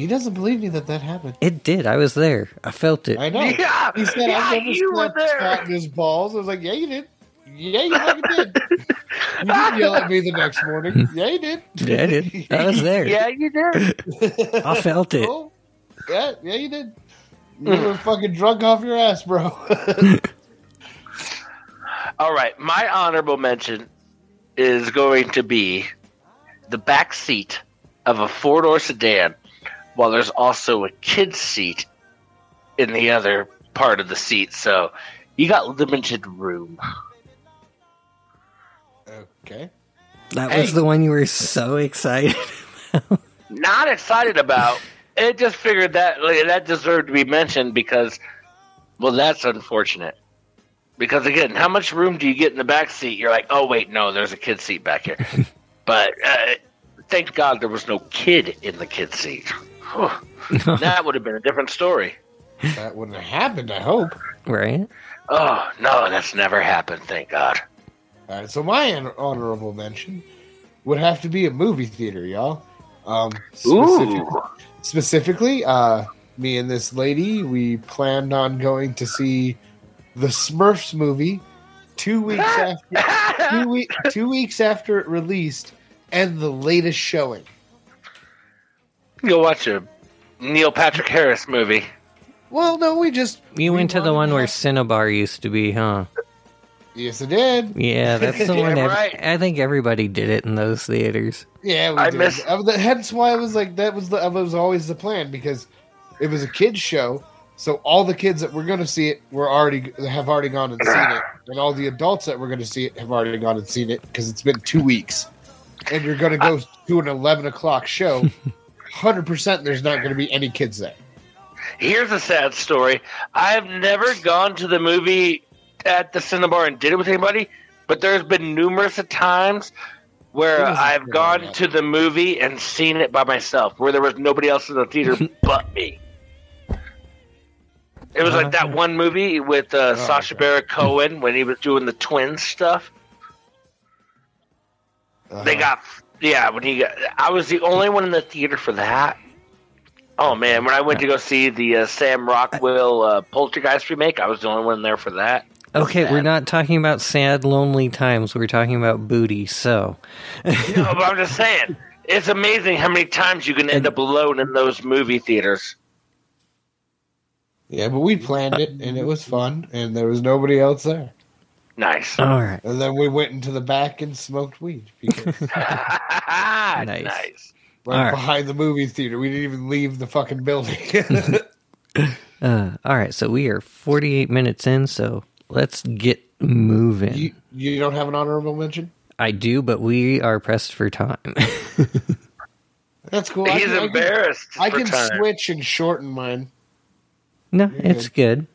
He doesn't believe me that that happened. It did. I was there. I felt it. I know. Yeah, He said, yeah, "I never you were slept there." his balls." I was like, "Yeah, you did. Yeah, you fucking did. You didn't yell at me the next morning. Yeah, you did. Yeah, I did. I was there. Yeah, you did. I felt it. Oh, yeah, yeah, you did. You hmm. were fucking drunk off your ass, bro. All right, my honorable mention is going to be the back seat of a four door sedan, while there's also a kid's seat in the other part of the seat. So you got limited room. okay. That Hey. was the one you were so excited. About. Not excited about. It just figured that like, that deserved to be mentioned because, well, that's unfortunate. Because again, how much room do you get in the back seat? You're like, oh wait, no, there's a kid seat back here. but uh, thank God there was no kid in the kid seat. Whew. that would have been a different story. That wouldn't have happened, I hope. right? Oh no, that's never happened. Thank God. All right, so my hon- mention would have to be a movie theater, y'all. Um, specific- Ooh, specifically, uh, me and this lady, we planned on going to see the Smurfs movie two weeks after two, week, two weeks after it released, and the latest showing. Go watch a Neil Patrick Harris movie. Well, no, we just You we went to the one where have- Cinnabar used to be, huh? Yes, it did. Yeah, that's the Yeah, one. ev- right. I think everybody did it in those theaters. Yeah, we I did. miss- Uh, that- Hence why I was like, that was the, that was always the plan because it was a kids show. So all the kids that were going to see it were already have already gone and seen it, and all the adults that were going to see it have already gone and seen it because it's been two weeks, and you're going to go to an eleven o'clock show. Hundred percent, there's not going to be any kids there. Here's a sad story. I've never gone to the movie at the Cinnabar and did it with anybody, but there's been numerous of times where It was a I've gone one. to the movie and seen it by myself, where there was nobody else in the theater but me. It was like that one movie with uh, Oh, Sasha God. Baron Cohen when he was doing the twin stuff. They Uh-huh. got yeah when he got. I was the only one in the theater for that. Oh man, when I went to go see the uh, Sam Rockwell uh, Poltergeist remake, I was the only one there for that. Okay, we're not talking about sad, lonely times. We're talking about booty. So, No, but I'm just saying, it's amazing how many times you can end up alone in those movie theaters. yeah, but we planned it, and it was fun, and there was nobody else there. Nice, all right. And then we went into the back and smoked weed because nice. nice. right All right. behind the movie theater. We didn't even leave the fucking building. Uh, all right. So we are 48 minutes in. So let's get moving. you you don't have an honorable mention? I do, but we are pressed for time. That's cool. He's I can- embarrassed. I for can, time. switch and shorten mine. no, You're it's good.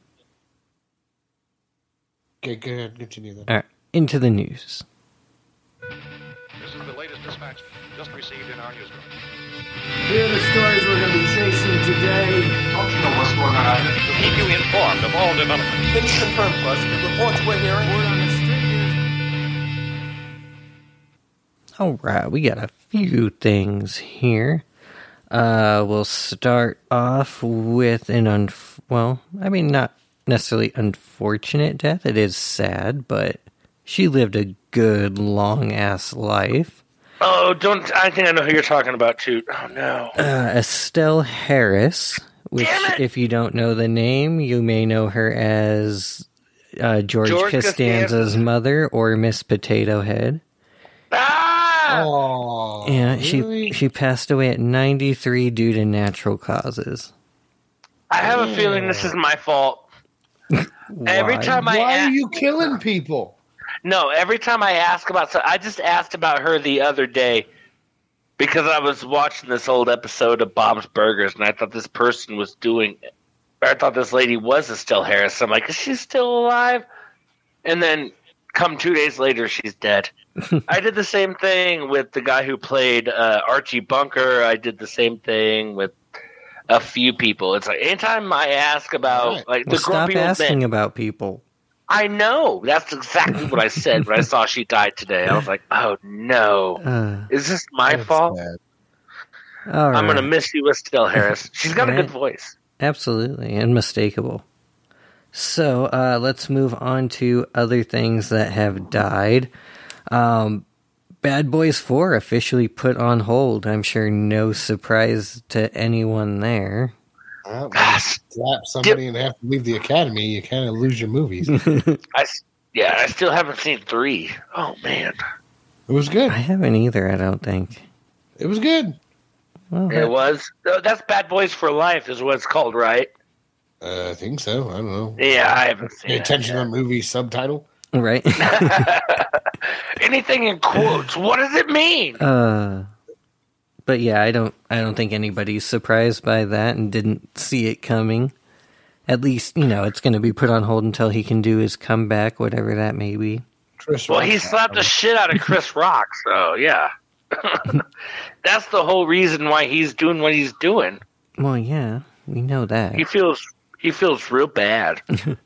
Okay, go ahead. Continue then. All right. Into the news. This is the latest dispatch just received in our newsroom. Here are the stories we're going to be chasing today. Don't you know what's going on? To Keep you informed of all developments. Can you confirm, Buzz? The reports we're hearing. Word on the street All right, we got a few things here. Uh, we'll start off with an un well, I mean not necessarily unfortunate death. It is sad, but she lived a good long ass life. Oh, don't! I think I know who you're talking about too. Oh no! Uh, Estelle Harris, which Damn it! if you don't know the name, you may know her as uh, George, George Costanza's Costanza. mother or Miss Potato Head. Ah! Oh, Yeah, really? she she passed away at 93 due to natural causes. I have a feeling this is my fault. Every time I Why ask, are you killing people? no, every time I ask about, so I just asked about her the other day because I was watching this old episode of Bob's Burgers, and I thought this person was doing, or I thought this lady was Estelle Harris. I'm like, is she still alive? And then, come two days later, she's dead. I did the same thing with the guy who played uh, Archie Bunker. I did the same thing with a few people. It's like anytime I ask about Right. like the Well, stop grumpy old asking men, about people. I know that's exactly what I said when I saw she died today. I was like, oh no, Uh, is this my fault? sad. I'm gonna miss you, Estelle Harris. She's got a good voice. Absolutely, unmistakable. So uh, let's move on to other things that have died. Um, Bad Boys 4 officially put on hold. I'm sure no surprise to anyone there. Well, slap somebody and have to leave the academy, you kind of lose your movies. it I s- yeah, I still haven't seen three. Oh man, It was good. I haven't either, I don't think. It was good. Well, it was. That's Bad Boys for Life, is what it's called, right? Uh, I think so. I don't know. Yeah, I haven't seen Pay attention to the movie subtitle. Right? Anything in quotes? What does it mean? uh, but yeah, I don't. I don't think anybody's surprised by that and didn't see it coming. At least, you know, it's going to be put on hold until he can do his comeback, whatever that may be. Chris Well, Rock. he slapped the shit out of Chris Rock, so yeah. That's the whole reason why he's doing what he's doing. Well, yeah, we know that. He feels he feels real bad.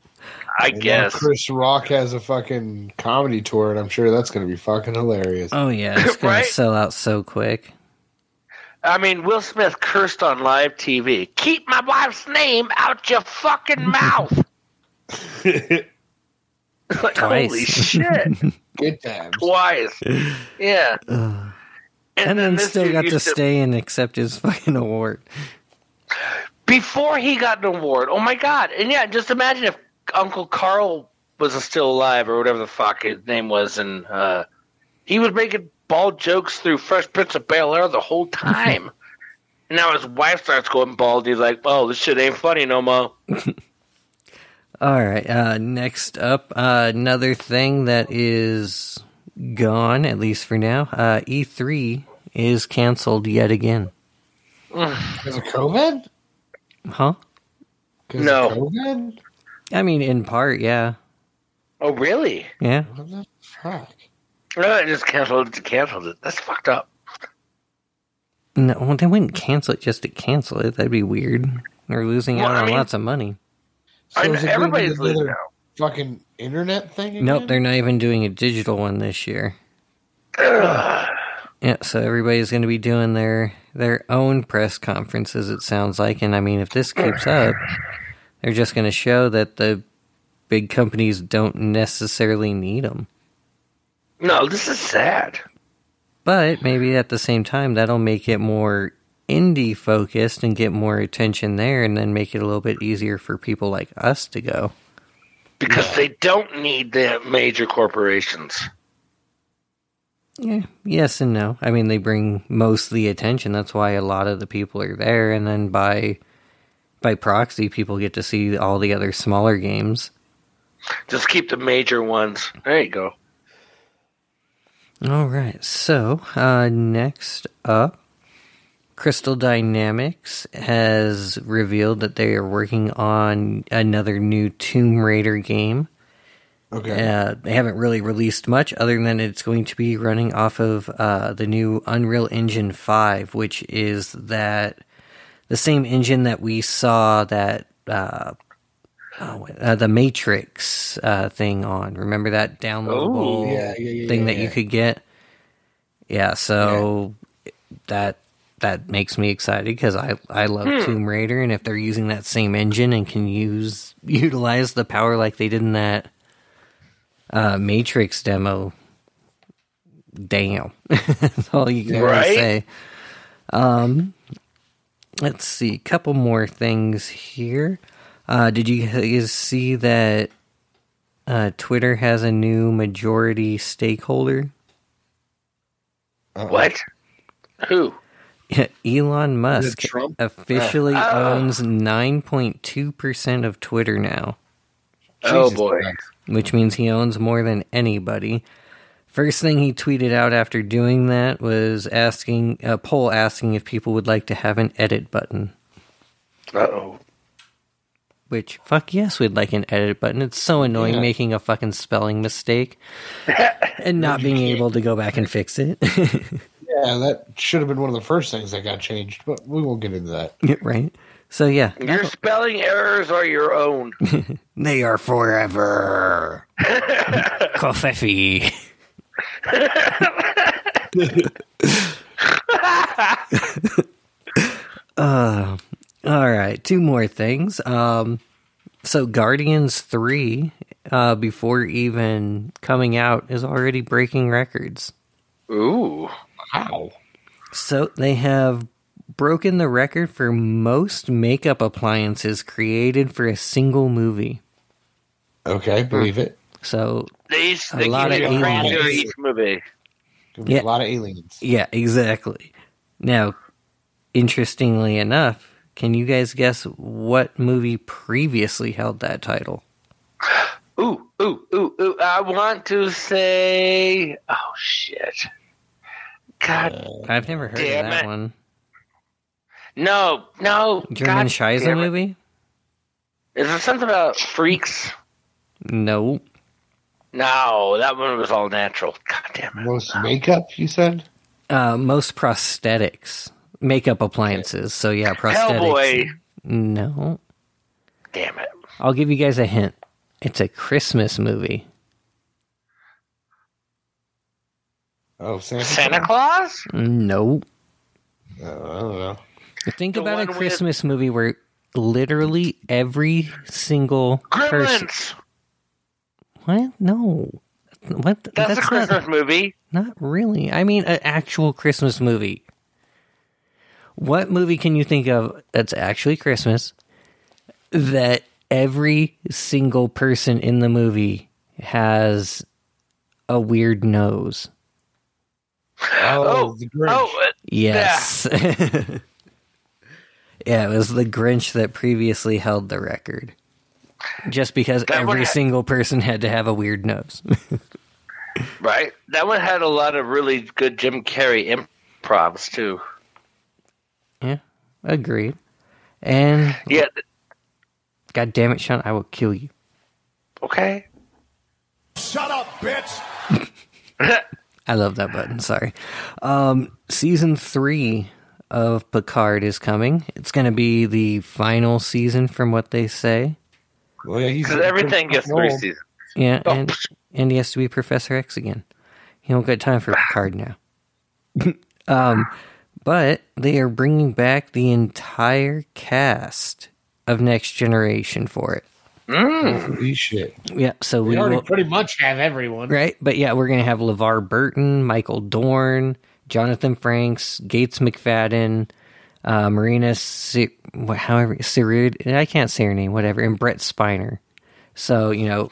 I And guess. Chris Rock has a fucking comedy tour, and I'm sure that's going to be fucking hilarious. Oh yeah, it's going Right? to sell out so quick. I mean, Will Smith cursed on live TV. Keep my wife's name out your fucking mouth. like, holy shit. Good times. Twice. Yeah. Ugh. and then this still got to used stay and accept his fucking award. before he got an award. Oh my god! And yeah, just imagine if Uncle Carl was still alive or whatever the fuck his name was, and uh, he was making bald jokes through Fresh Prince of Bel Air the whole time. and now his wife starts going bald. He's like, "Oh, this shit ain't funny no more." All right. Uh, next up, uh, another thing that is gone, at least for now. Uh, E3 is canceled yet again. Because of COVID? Huh? 'Cause of No. COVID? I mean, in part, yeah. Oh, really? Yeah. What the fuck? No, I just canceled it. Canceled it. That's fucked up. No, well, they wouldn't cancel it just to cancel it. That'd be weird. They're losing Well, out I on mean- lots of money. So I know, is it gonna be everybody's losing out. Fucking internet thing again? Nope, they're not even doing a digital one this year. Yeah, so everybody's going to be doing their their own press conferences. It sounds like, and I mean, if this keeps up, they're just going to show that the big companies don't necessarily need them. No, this is sad. But maybe at the same time, that'll make it more indie focused and get more attention there, and then make it a little bit easier for people like us to go. Because they don't need the major corporations. Yeah, yes and no. I mean, they bring most of the attention. That's why a lot of the people are there, and then by by proxy, people get to see all the other smaller games. Just keep the major ones. There you go. All right. So uh, next up, Crystal Dynamics has revealed that they are working on another new Tomb Raider game. Okay. Uh, they haven't really released much other than it's going to be running off of uh, the new Unreal Engine 5, which is that the same engine that we saw that uh, oh, uh, the Matrix uh, thing on. Remember that downloadable Oh, yeah, yeah, yeah, thing yeah, that you could get? Yeah, so that that makes me excited because I I love Hmm. Tomb Raider, and if they're using that same engine and can use utilize the power like they did in that uh, Matrix demo, damn, that's all you can really say. Um, let's see, a couple more things here. Uh, did you guys see that uh, Twitter has a new majority stakeholder? Uh-oh. What? Who? Elon Musk Trump? officially Oh. owns 9.2% of Twitter now, Oh Jesus boy. Christ. which means he owns more than anybody. First thing he tweeted out after doing that was asking a poll asking if people would like to have an edit button. Uh oh. Which fuck yes, we'd like an edit button. It's so annoying Yeah. making a fucking spelling mistake and not being able to go back and fix it. Yeah, that should have been one of the first things that got changed, but we won't get into that. right? So yeah, Your spelling errors are your own. they are forever. Covfefe. two more things. Um, so Guardians three, uh, before even coming out, is already breaking records. Ooh. Wow. So they have broken the record for most makeup appliances created for a single movie. Okay, believe it. So They, A lot of you a crazy aliens. each movie. Be Yeah. a lot of aliens. yeah, exactly. Now, interestingly enough, can you guys guess what movie previously held that title? Ooh, ooh, ooh, ooh. I want to say. Oh, shit. God. Uh, I've never heard of that it. one. no, no. German God Scheisse damn movie? Is there something about freaks? No. No, that one was all natural. God damn it. Most makeup, you said? Uh, most prosthetics, makeup appliances. So yeah, prosthetics. Hellboy. No, Damn it. I'll give you guys a hint. It's a Christmas movie. Oh, Santa, Santa Claus? No. Oh, I don't know. Think The about a one with- Christmas movie where literally every single person. Gremlins. What? No. What? That's, a Christmas not, movie. not really. I mean, an actual Christmas movie. What movie can you think of that's actually Christmas that every single person in the movie has a weird nose? Oh, Oh, the Grinch. Oh, uh, Yes. yeah, it was the Grinch that previously held the record. Just because That every ha- single person had to have a weird nose. right. That one had a lot of really good Jim Carrey improvs, too. yeah, agreed. And Yeah. God damn it, Sean, I will kill you. Okay. Shut up, bitch! I love that button. Sorry. Um, season three of Picard is coming. It's going to be the final season, from what they say. Well, yeah, he's Because everything gets three old. seasons. Yeah, Oh. and and he has to be Professor X again. He don't got time for Picard now. um, but they are bringing back the entire cast of Next Generation for it. Holy shit. Yeah, so we We already will, pretty much have everyone. right, but yeah, we're gonna have LeVar Burton, Michael Dorn, Jonathan Frakes, Gates McFadden, uh, Marina, C- wh- however, Cirid, I can't say her name, whatever, and Brent Spiner. So you know,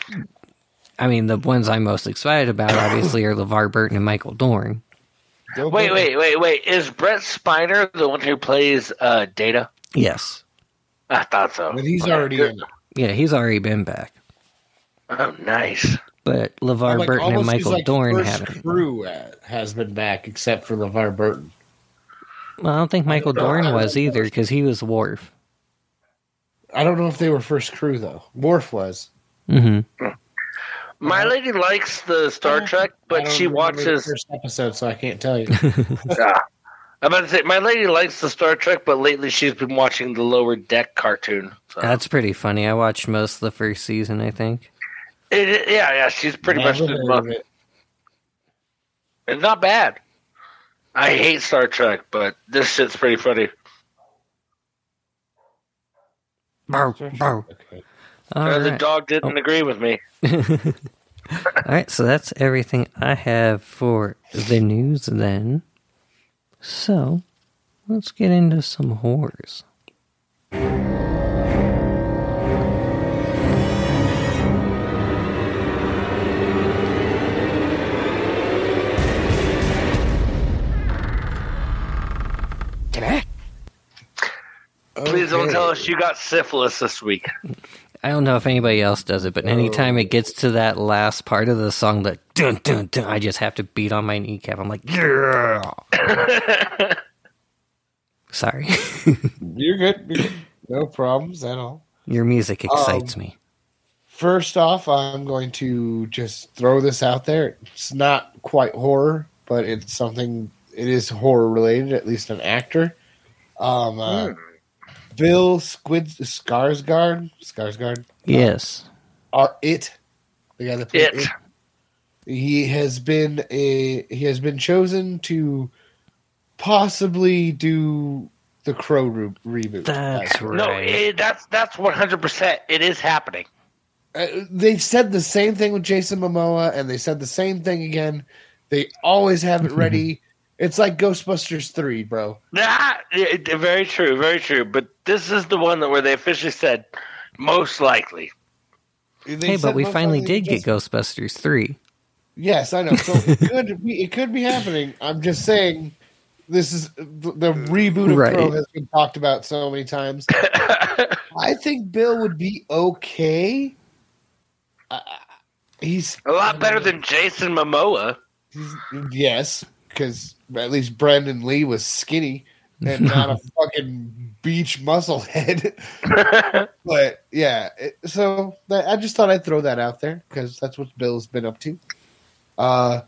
I mean, the ones I'm most excited about, obviously, are LeVar Burton and Michael Dorn. Go Wait, wait, wait, wait. Is Brent Spiner the one who plays uh, Data? Yes, I thought so. But he's Okay, already in yeah, he's already been back, Oh, nice. but LeVar Like, Burton and almost his, Michael like, Dorn first haven't. crew uh, has been back except for LeVar Burton. Well, I don't think Michael Dorn was either because he was Worf. I don't know if they were first crew though. Worf was. hmm My lady likes the Star Trek, I but don't she remember the watches. first episode, so I can't tell you. Ah. I'm about to say, my lady likes the Star Trek, but lately she's been watching the Lower Deck cartoon. So. That's pretty funny. I watched most of the first season. I think. It- it- yeah, yeah, she's pretty much Never did heard of it. It's not bad. I hate Star Trek, but this shit's pretty funny. Bow, bow. Okay. Uh, the right. dog didn't agree with me. All right, so that's everything I have for the news then. So, let's get into some horrors. Please don't tell us you got syphilis this week. I don't know if anybody else does it, but oh. anytime it gets to that last part of the song, that dun dun dun, I just have to beat on my kneecap. I'm like, yeah. Sorry, You're good. You're good. No problems at all. your music excites um, me. First off, I'm going to just throw this out there. It's not quite horror, but it's something. It is horror related, at least an actor. Um, uh, Bill Squid Skarsgård. Skarsgård. Yes, Are it the guy that played It. it? He has been a he has been chosen to possibly do the Crow re- reboot. That's Uh, No, it, that's that's one hundred percent. It is happening. uh, they said the same thing with Jason Momoa, and they said the same thing again. They always have it ready. It's like Ghostbusters three, bro. That it- very true, very true. But this is the one that where they officially said most likely. They hey, but we finally did get Ghostbusters 3. Yes, I know. So it could be it could be happening. I'm just saying this is the, the reboot of Right. Crow has been talked about so many times. I think Bill would be okay. Uh, he's A lot better than Jason Momoa. yes, because at least Brandon Lee was skinny and not a fucking beach muscle head. but yeah, it, so that, I just thought I'd throw that out there because that's what Bill's been up to. Uh,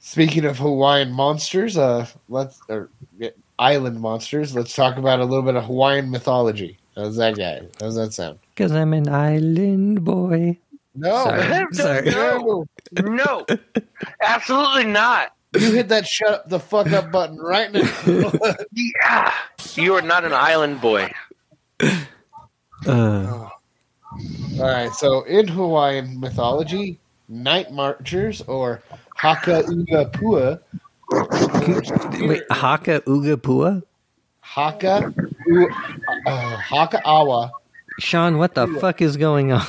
speaking of Hawaiian monsters, uh, let's or yeah, island monsters. Let's talk about a little bit of Hawaiian mythology. How's that guy? How's that sound? Because I'm an island boy. No, Sorry. Sorry. no. No, absolutely not. You hit that shut the fuck up button right now. Yeah, you are not an island boy. Uh, All right, so in Hawaiian mythology, night marchers or Haka Uga Pua. wait, Haka Uga Pua? Haka U- uh, Haka Awa. Shawn, what the fuck is going on?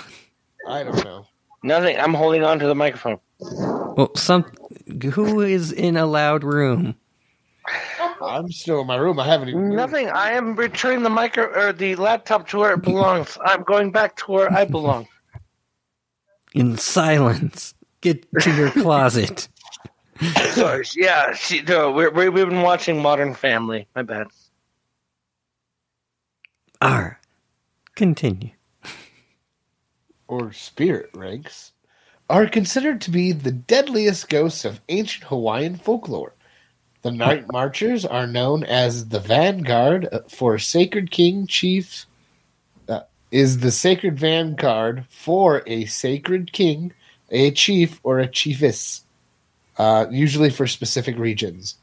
I don't know. Nothing. I'm holding on to the microphone. Well, some who is in a loud room? I'm still in my room. I haven't even. moved. Nothing. I am returning the micro or the laptop to where it belongs. I'm going back to where I belong. In silence. Get to your closet. Sorry. Yeah. She, no, we're, we we've been watching Modern Family. My bad. R. Continue. Or spirit ranks are considered to be the deadliest ghosts of ancient Hawaiian folklore. The night marchers are known as the vanguard for sacred king Chiefs. Uh, is the sacred vanguard for a sacred king, a chief, or a chiefess, uh, usually for specific regions.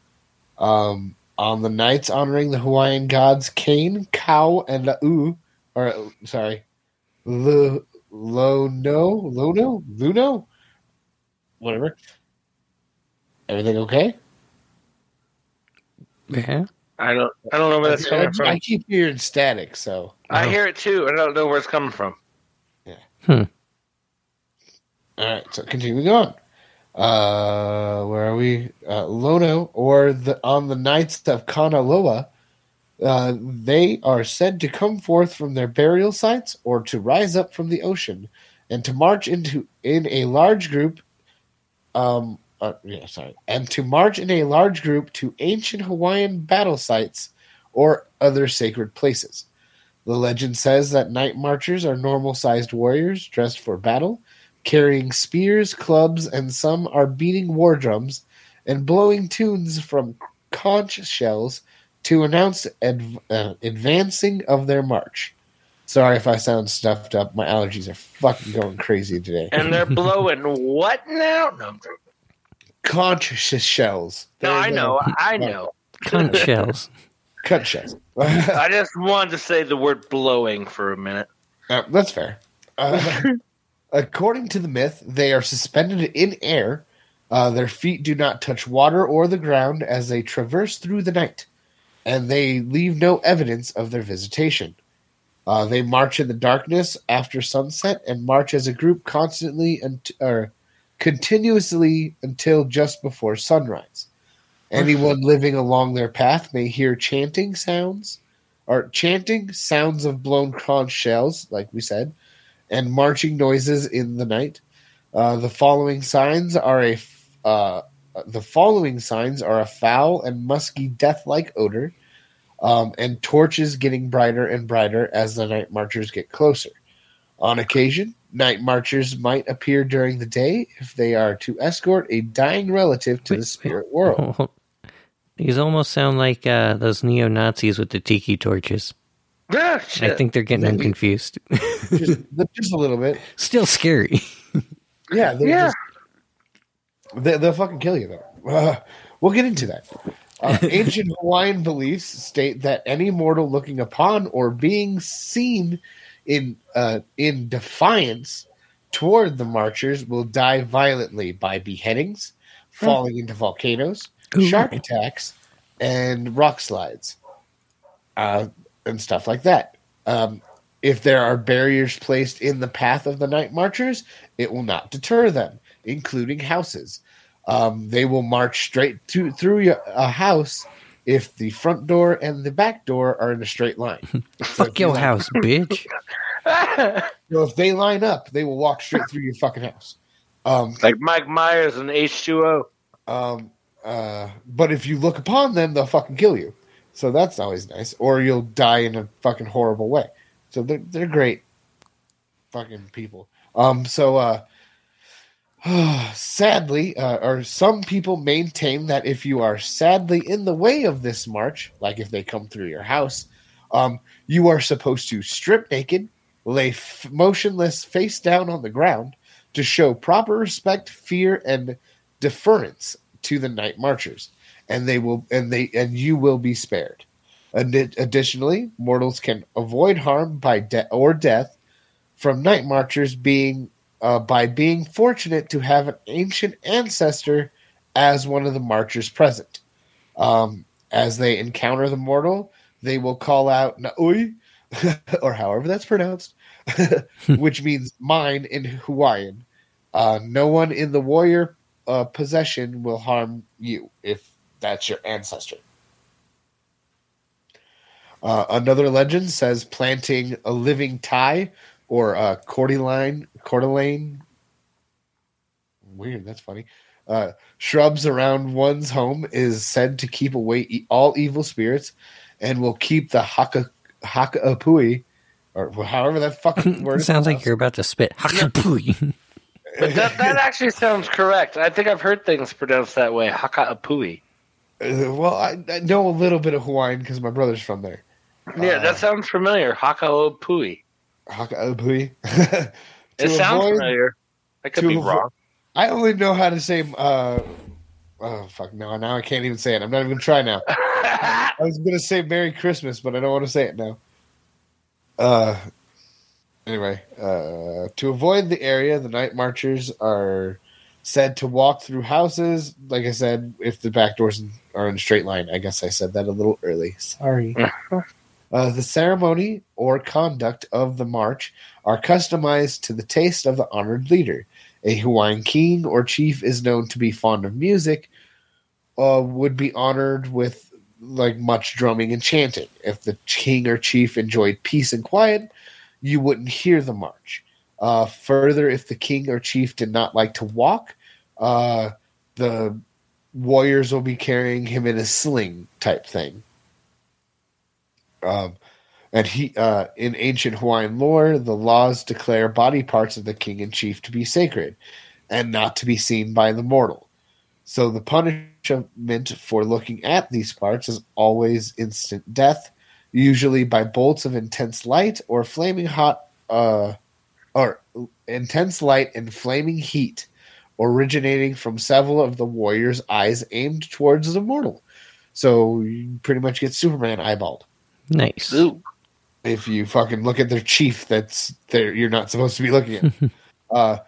Um, on the nights honoring the Hawaiian gods Kane, Kau, and La'u, or sorry, Lu, Lono, Luno, Luno, whatever. Everything okay? Yeah. I don't. I don't know where that's I, coming I from. keep hearing static, so I hear it too. I don't know where it's coming from. Yeah. Hmm. all right. So continuing on. Uh, where are we? Uh, Lono, or the on the nights of Kanaloa, uh, they are said to come forth from their burial sites or to rise up from the ocean, and to march into in a large group. Um, uh, yeah, sorry, and to march in a large group to ancient Hawaiian battle sites or other sacred places. The legend says that night marchers are normal sized warriors dressed for battle, carrying spears, clubs, and some are beating war drums and blowing tunes from conch shells to announce adv- uh, advancing of their march. Sorry if I sound stuffed up. My allergies are fucking going crazy today. And they're blowing what now? No, I'm joking. Conch shells. no I know. I know. Cunt shells. Conch shells. I just wanted to say the word blowing for a minute. Uh, that's fair. Uh, according to the myth, they are suspended in air. Uh, their feet do not touch water or the ground as they traverse through the night, and they leave no evidence of their visitation. Uh, they march in the darkness after sunset and march as a group constantly and or continuously until just before sunrise. Anyone living along their path may hear chanting sounds, or chanting sounds of blown conch shells, like we said, and marching noises in the night. Uh, the following signs are a uh, the following signs are a foul and musky death-like odor, um, and torches getting brighter and brighter as the night marchers get closer. On occasion, night marchers might appear during the day if they are to escort a dying relative to the spirit world. These almost sound like uh, those neo Nazis with the tiki torches. Ah, I think they're getting them confused. just, just a little bit. Still scary. Yeah, they're Yeah. just- they, they'll fucking kill you though. Uh, we'll get into that. Uh, ancient Hawaiian beliefs state that any mortal looking upon or being seen in uh, in defiance toward the marchers will die violently by beheadings, falling into volcanoes, Ooh. shark attacks, and rock slides, uh, and stuff like that. Um, if there are barriers placed in the path of the night marchers, it will not deter them, including houses. Um, they will march straight to, through a house if the front door and the back door are in a straight line. Fuck your house, bitch. So if they line up, they will walk straight through your fucking house. Um, like Mike Myers and H2O. um, uh, but if you look upon them, they'll fucking kill you. So that's always nice. Or you'll die in a fucking horrible way. So they're they're great fucking people. Um, so uh, sadly, uh, or some people maintain that if you are sadly in the way of this march, like if they come through your house, um, you are supposed to strip naked, lay f- motionless face down on the ground to show proper respect, fear, and deference to the night marchers, and they will and they and you will be spared. Addi- Additionally, mortals can avoid harm by de- or death from night marchers being uh, by being fortunate to have an ancient ancestor as one of the marchers present. Um, as they encounter the mortal, they will call out "Na'ui," or however that's pronounced, which means mine in Hawaiian. Uh, no one in the warrior uh, possession will harm you if that's your ancestor. Uh, another legend says planting a living ti or a cordyline, cordyline. Weird, that's funny. Uh, shrubs around one's home is said to keep away e- all evil spirits and will keep the haka hakaapui, or however that fucking word sounds like you're about to spit. Hakapui. But that, that actually sounds correct. I think I've heard things pronounced that way. Hakaapui. Uh, well, I, I know a little bit of Hawaiian because my brother's from there. Yeah, that sounds familiar. Hakaapui. Hakaapui. It sounds familiar. I could be avo- wrong. I only know how to say. Uh, oh fuck! No, now I can't even say it. I'm not even gonna try now. I was gonna say Merry Christmas, but I don't want to say it now. Uh, anyway, uh, to avoid the area, the night marchers are said to walk through houses. Like I said, if the back doors are in a straight line. I guess I said that a little early. Sorry. Uh, the ceremony or conduct of the march are customized to the taste of the honored leader. A Hawaiian king or chief is known to be fond of music, uh, would be honored with like much drumming and chanting. If the king or chief enjoyed peace and quiet, you wouldn't hear the march. Uh, further, if the king or chief did not like to walk, uh, the warriors will be carrying him in a sling type thing. Um, and he, uh, in ancient Hawaiian lore, the laws declare body parts of the king and chief to be sacred and not to be seen by the mortal. So the punishment for looking at these parts is always instant death, usually by bolts of intense light or flaming hot, uh, or intense light and flaming heat, originating from several of the warriors' eyes aimed towards the mortal. So you pretty much get Superman eyeballed nice. Ooh. if you fucking look at their chief that's there you're not supposed to be looking at uh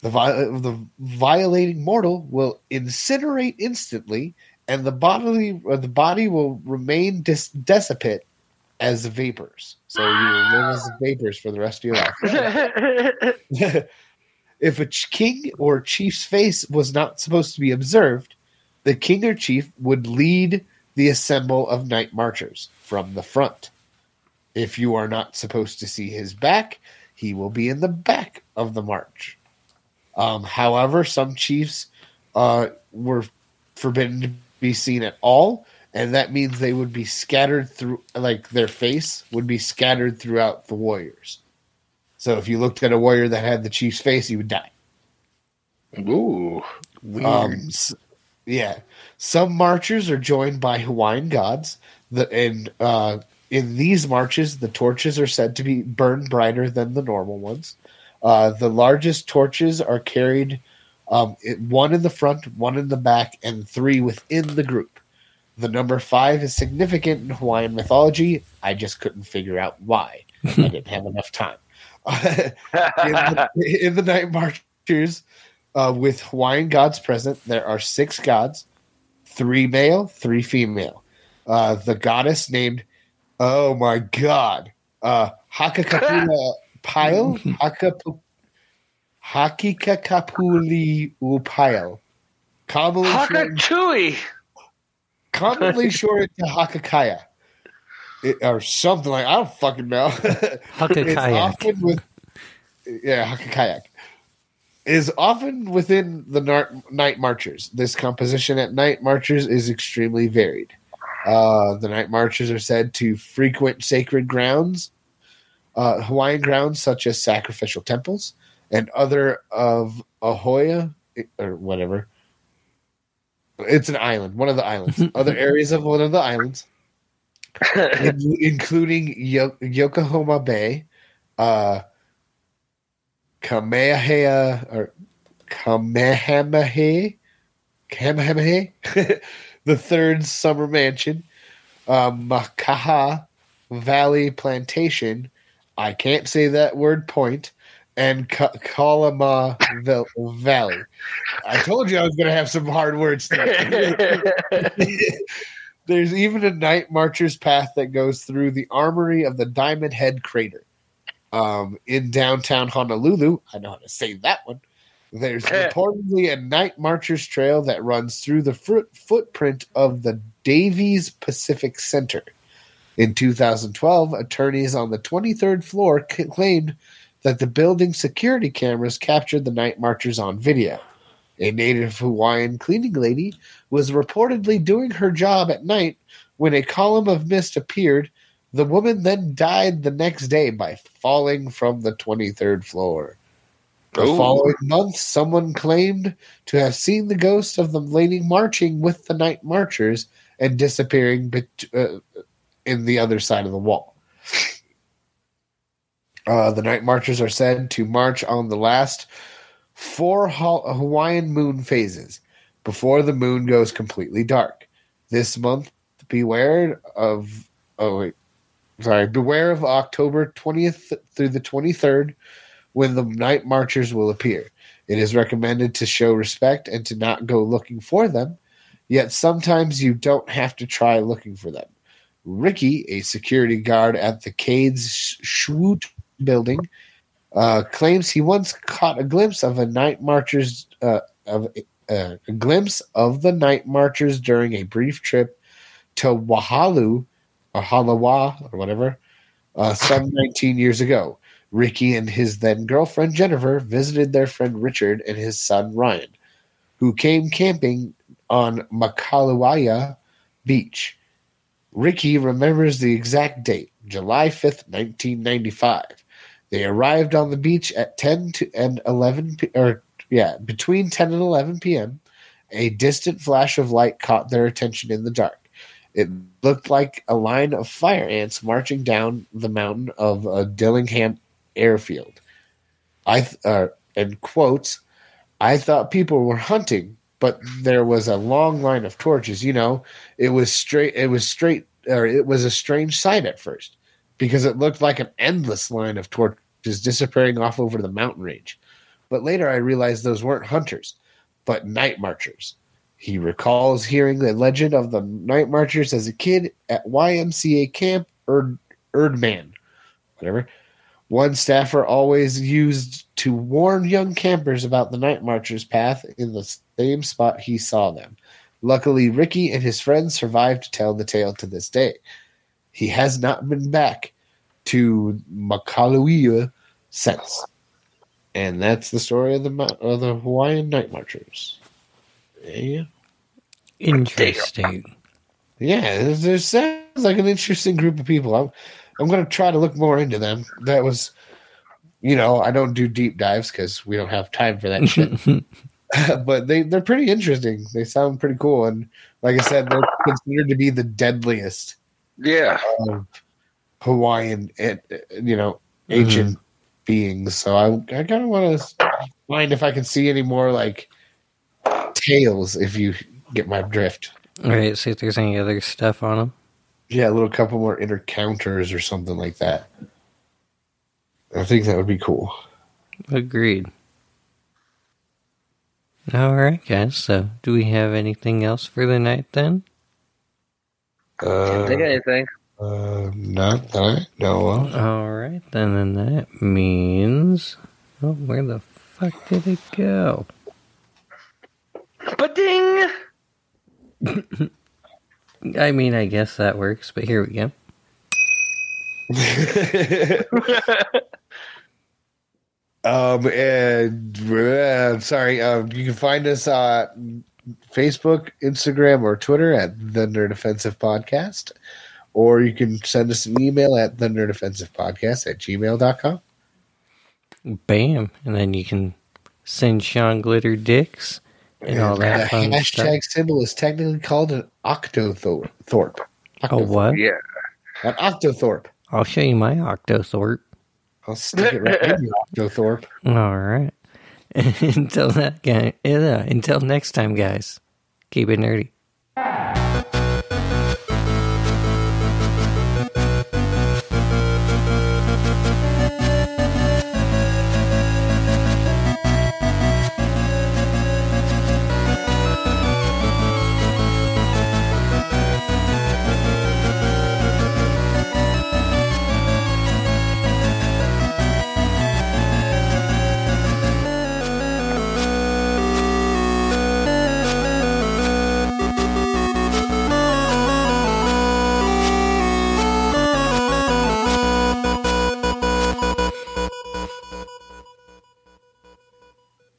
the vi- the violating mortal will incinerate instantly and the bodily or the body will remain dis- dissipate as vapors so you will live as vapors for the rest of your life if a ch- king or chief's face was not supposed to be observed the king or chief would lead the assemble of night marchers from the front if you are not supposed to see his back, he will be in the back of the march. Um, however, some chiefs uh, were forbidden to be seen at all, and that means they would be scattered through, like their face would be scattered throughout the warriors. So if you looked at a warrior that had the chief's face, you would die. Ooh. Um, yeah. Some marchers are joined by Hawaiian gods. The, and uh, in these marches, the torches are said to be burned brighter than the normal ones. Uh, the largest torches are carried um, one in the front, one in the back, and three within the group. The number five is significant in Hawaiian mythology. I just couldn't figure out why. I didn't have enough time. in, the, in the night marches, uh, with Hawaiian gods present, there are six gods, three male, three female. Uh, the goddess named, oh my god, uh, Hakakapula Pile, Hakapu, Hakikakapuli Upile. Commonly shortened, Hakachui. commonly shortened to Hakakaya. It, or something like I don't fucking know. Hakakayak. With yeah, Hakakayak is often within the nar- night marchers. This composition at night marchers is extremely varied. Uh, the night marchers are said to frequent sacred grounds, uh, Hawaiian grounds such as sacrificial temples and other of Ahoya or whatever. It's an island, one of the islands. other areas of one of the islands, in- including Yo- Yokohama Bay, uh, Kamehameha or Kamehameha, Kamehameha, the third summer mansion, uh, Makaha Valley Plantation. I can't say that word point. And Ka- Kalama Valley. I told you I was going to have some hard words. today. There's even a night marcher's path that goes through the armory of the Diamond Head Crater. Um, in downtown Honolulu, I know how to say that one. There's eh. reportedly a night marcher's trail that runs through the foot footprint of the Davies Pacific Center. In 2012, attorneys on the 23rd floor claimed that the building's security cameras captured the night marchers on video. A native Hawaiian cleaning lady was reportedly doing her job at night when a column of mist appeared. The woman then died the next day by falling from the 23rd floor. The Ooh. following month, someone claimed to have seen the ghost of the lady marching with the night marchers and disappearing bet- uh, in the other side of the wall. Uh, the night marchers are said to march on the last four Ha- Hawaiian moon phases before the moon goes completely dark. This month, beware of oh wait, sorry, beware of October twentieth through the twenty third, when the night marchers will appear. It is recommended to show respect and to not go looking for them. Yet sometimes you don't have to try looking for them. Ricky, a security guard at the Cades Schutte building, uh, claims he once caught a glimpse of a night marchers uh, of uh, a glimpse of the night marchers during a brief trip to Wahalu or Halawa or whatever uh, some 19 years ago. Ricky and his then girlfriend Jennifer visited their friend Richard and his son Ryan, who came camping on Makaluaya Beach. Ricky remembers the exact date, July 5th, 1995. They arrived on the beach at 10 to, and 11 p- or yeah, between 10 and 11 p.m. A distant flash of light caught their attention in the dark. It looked like a line of fire ants marching down the mountain of uh, Dillingham Airfield. I th- uh, and quotes, I thought people were hunting, but there was a long line of torches. You know, it was straight. It was straight, or it was a strange sight at first because it looked like an endless line of torches disappearing off over the mountain range. But later I realized those weren't hunters, but night marchers. He recalls hearing the legend of the night marchers as a kid at YMCA camp Erd, Erdman, whatever. One staffer always used to warn young campers about the night marchers' path in the same spot he saw them. Luckily, Ricky and his friends survived to tell the tale to this day. He has not been back to Makaluia since. And that's the story of the of the Hawaiian night marchers. Yeah, Interesting. yeah. It it sounds like an interesting group of people. I'm I'm going to try to look more into them. That was, you know, I don't do deep dives because we don't have time for that shit. but they they're pretty interesting. They sound pretty cool, and like I said, they're considered to be the deadliest Yeah. of Hawaiian, eh, eh, you know, ancient beings. So I, I kind of want to find if I can see any more like tales. If you get my drift, All right, see if there's any other stuff on them. Yeah, a little couple more inner counters or something like that. I think that would be cool. Agreed. All right, guys. So, do we have anything else for the night then? Uh, Can't think of anything. uh, not that I know of. All right, then, and that means. Oh, where the fuck did it go? But ding! I mean, I guess that works, but here we go. Um, and uh, I'm sorry. Um, you can find us on Facebook, Instagram, or Twitter at the Nerd Offensive Podcast, or you can send us an email at the Nerd Offensive Podcast at gmail.com. Bam. And then you can send Shawn glitter dicks and all the that fun hashtag stuff. symbol is technically called an octothorpe. Oh, what? Yeah. An octothorpe. I'll show you my Octothorpe. I'll stick it right in your octothorpe. All right. until that guy, yeah, until next time, guys. Keep it nerdy.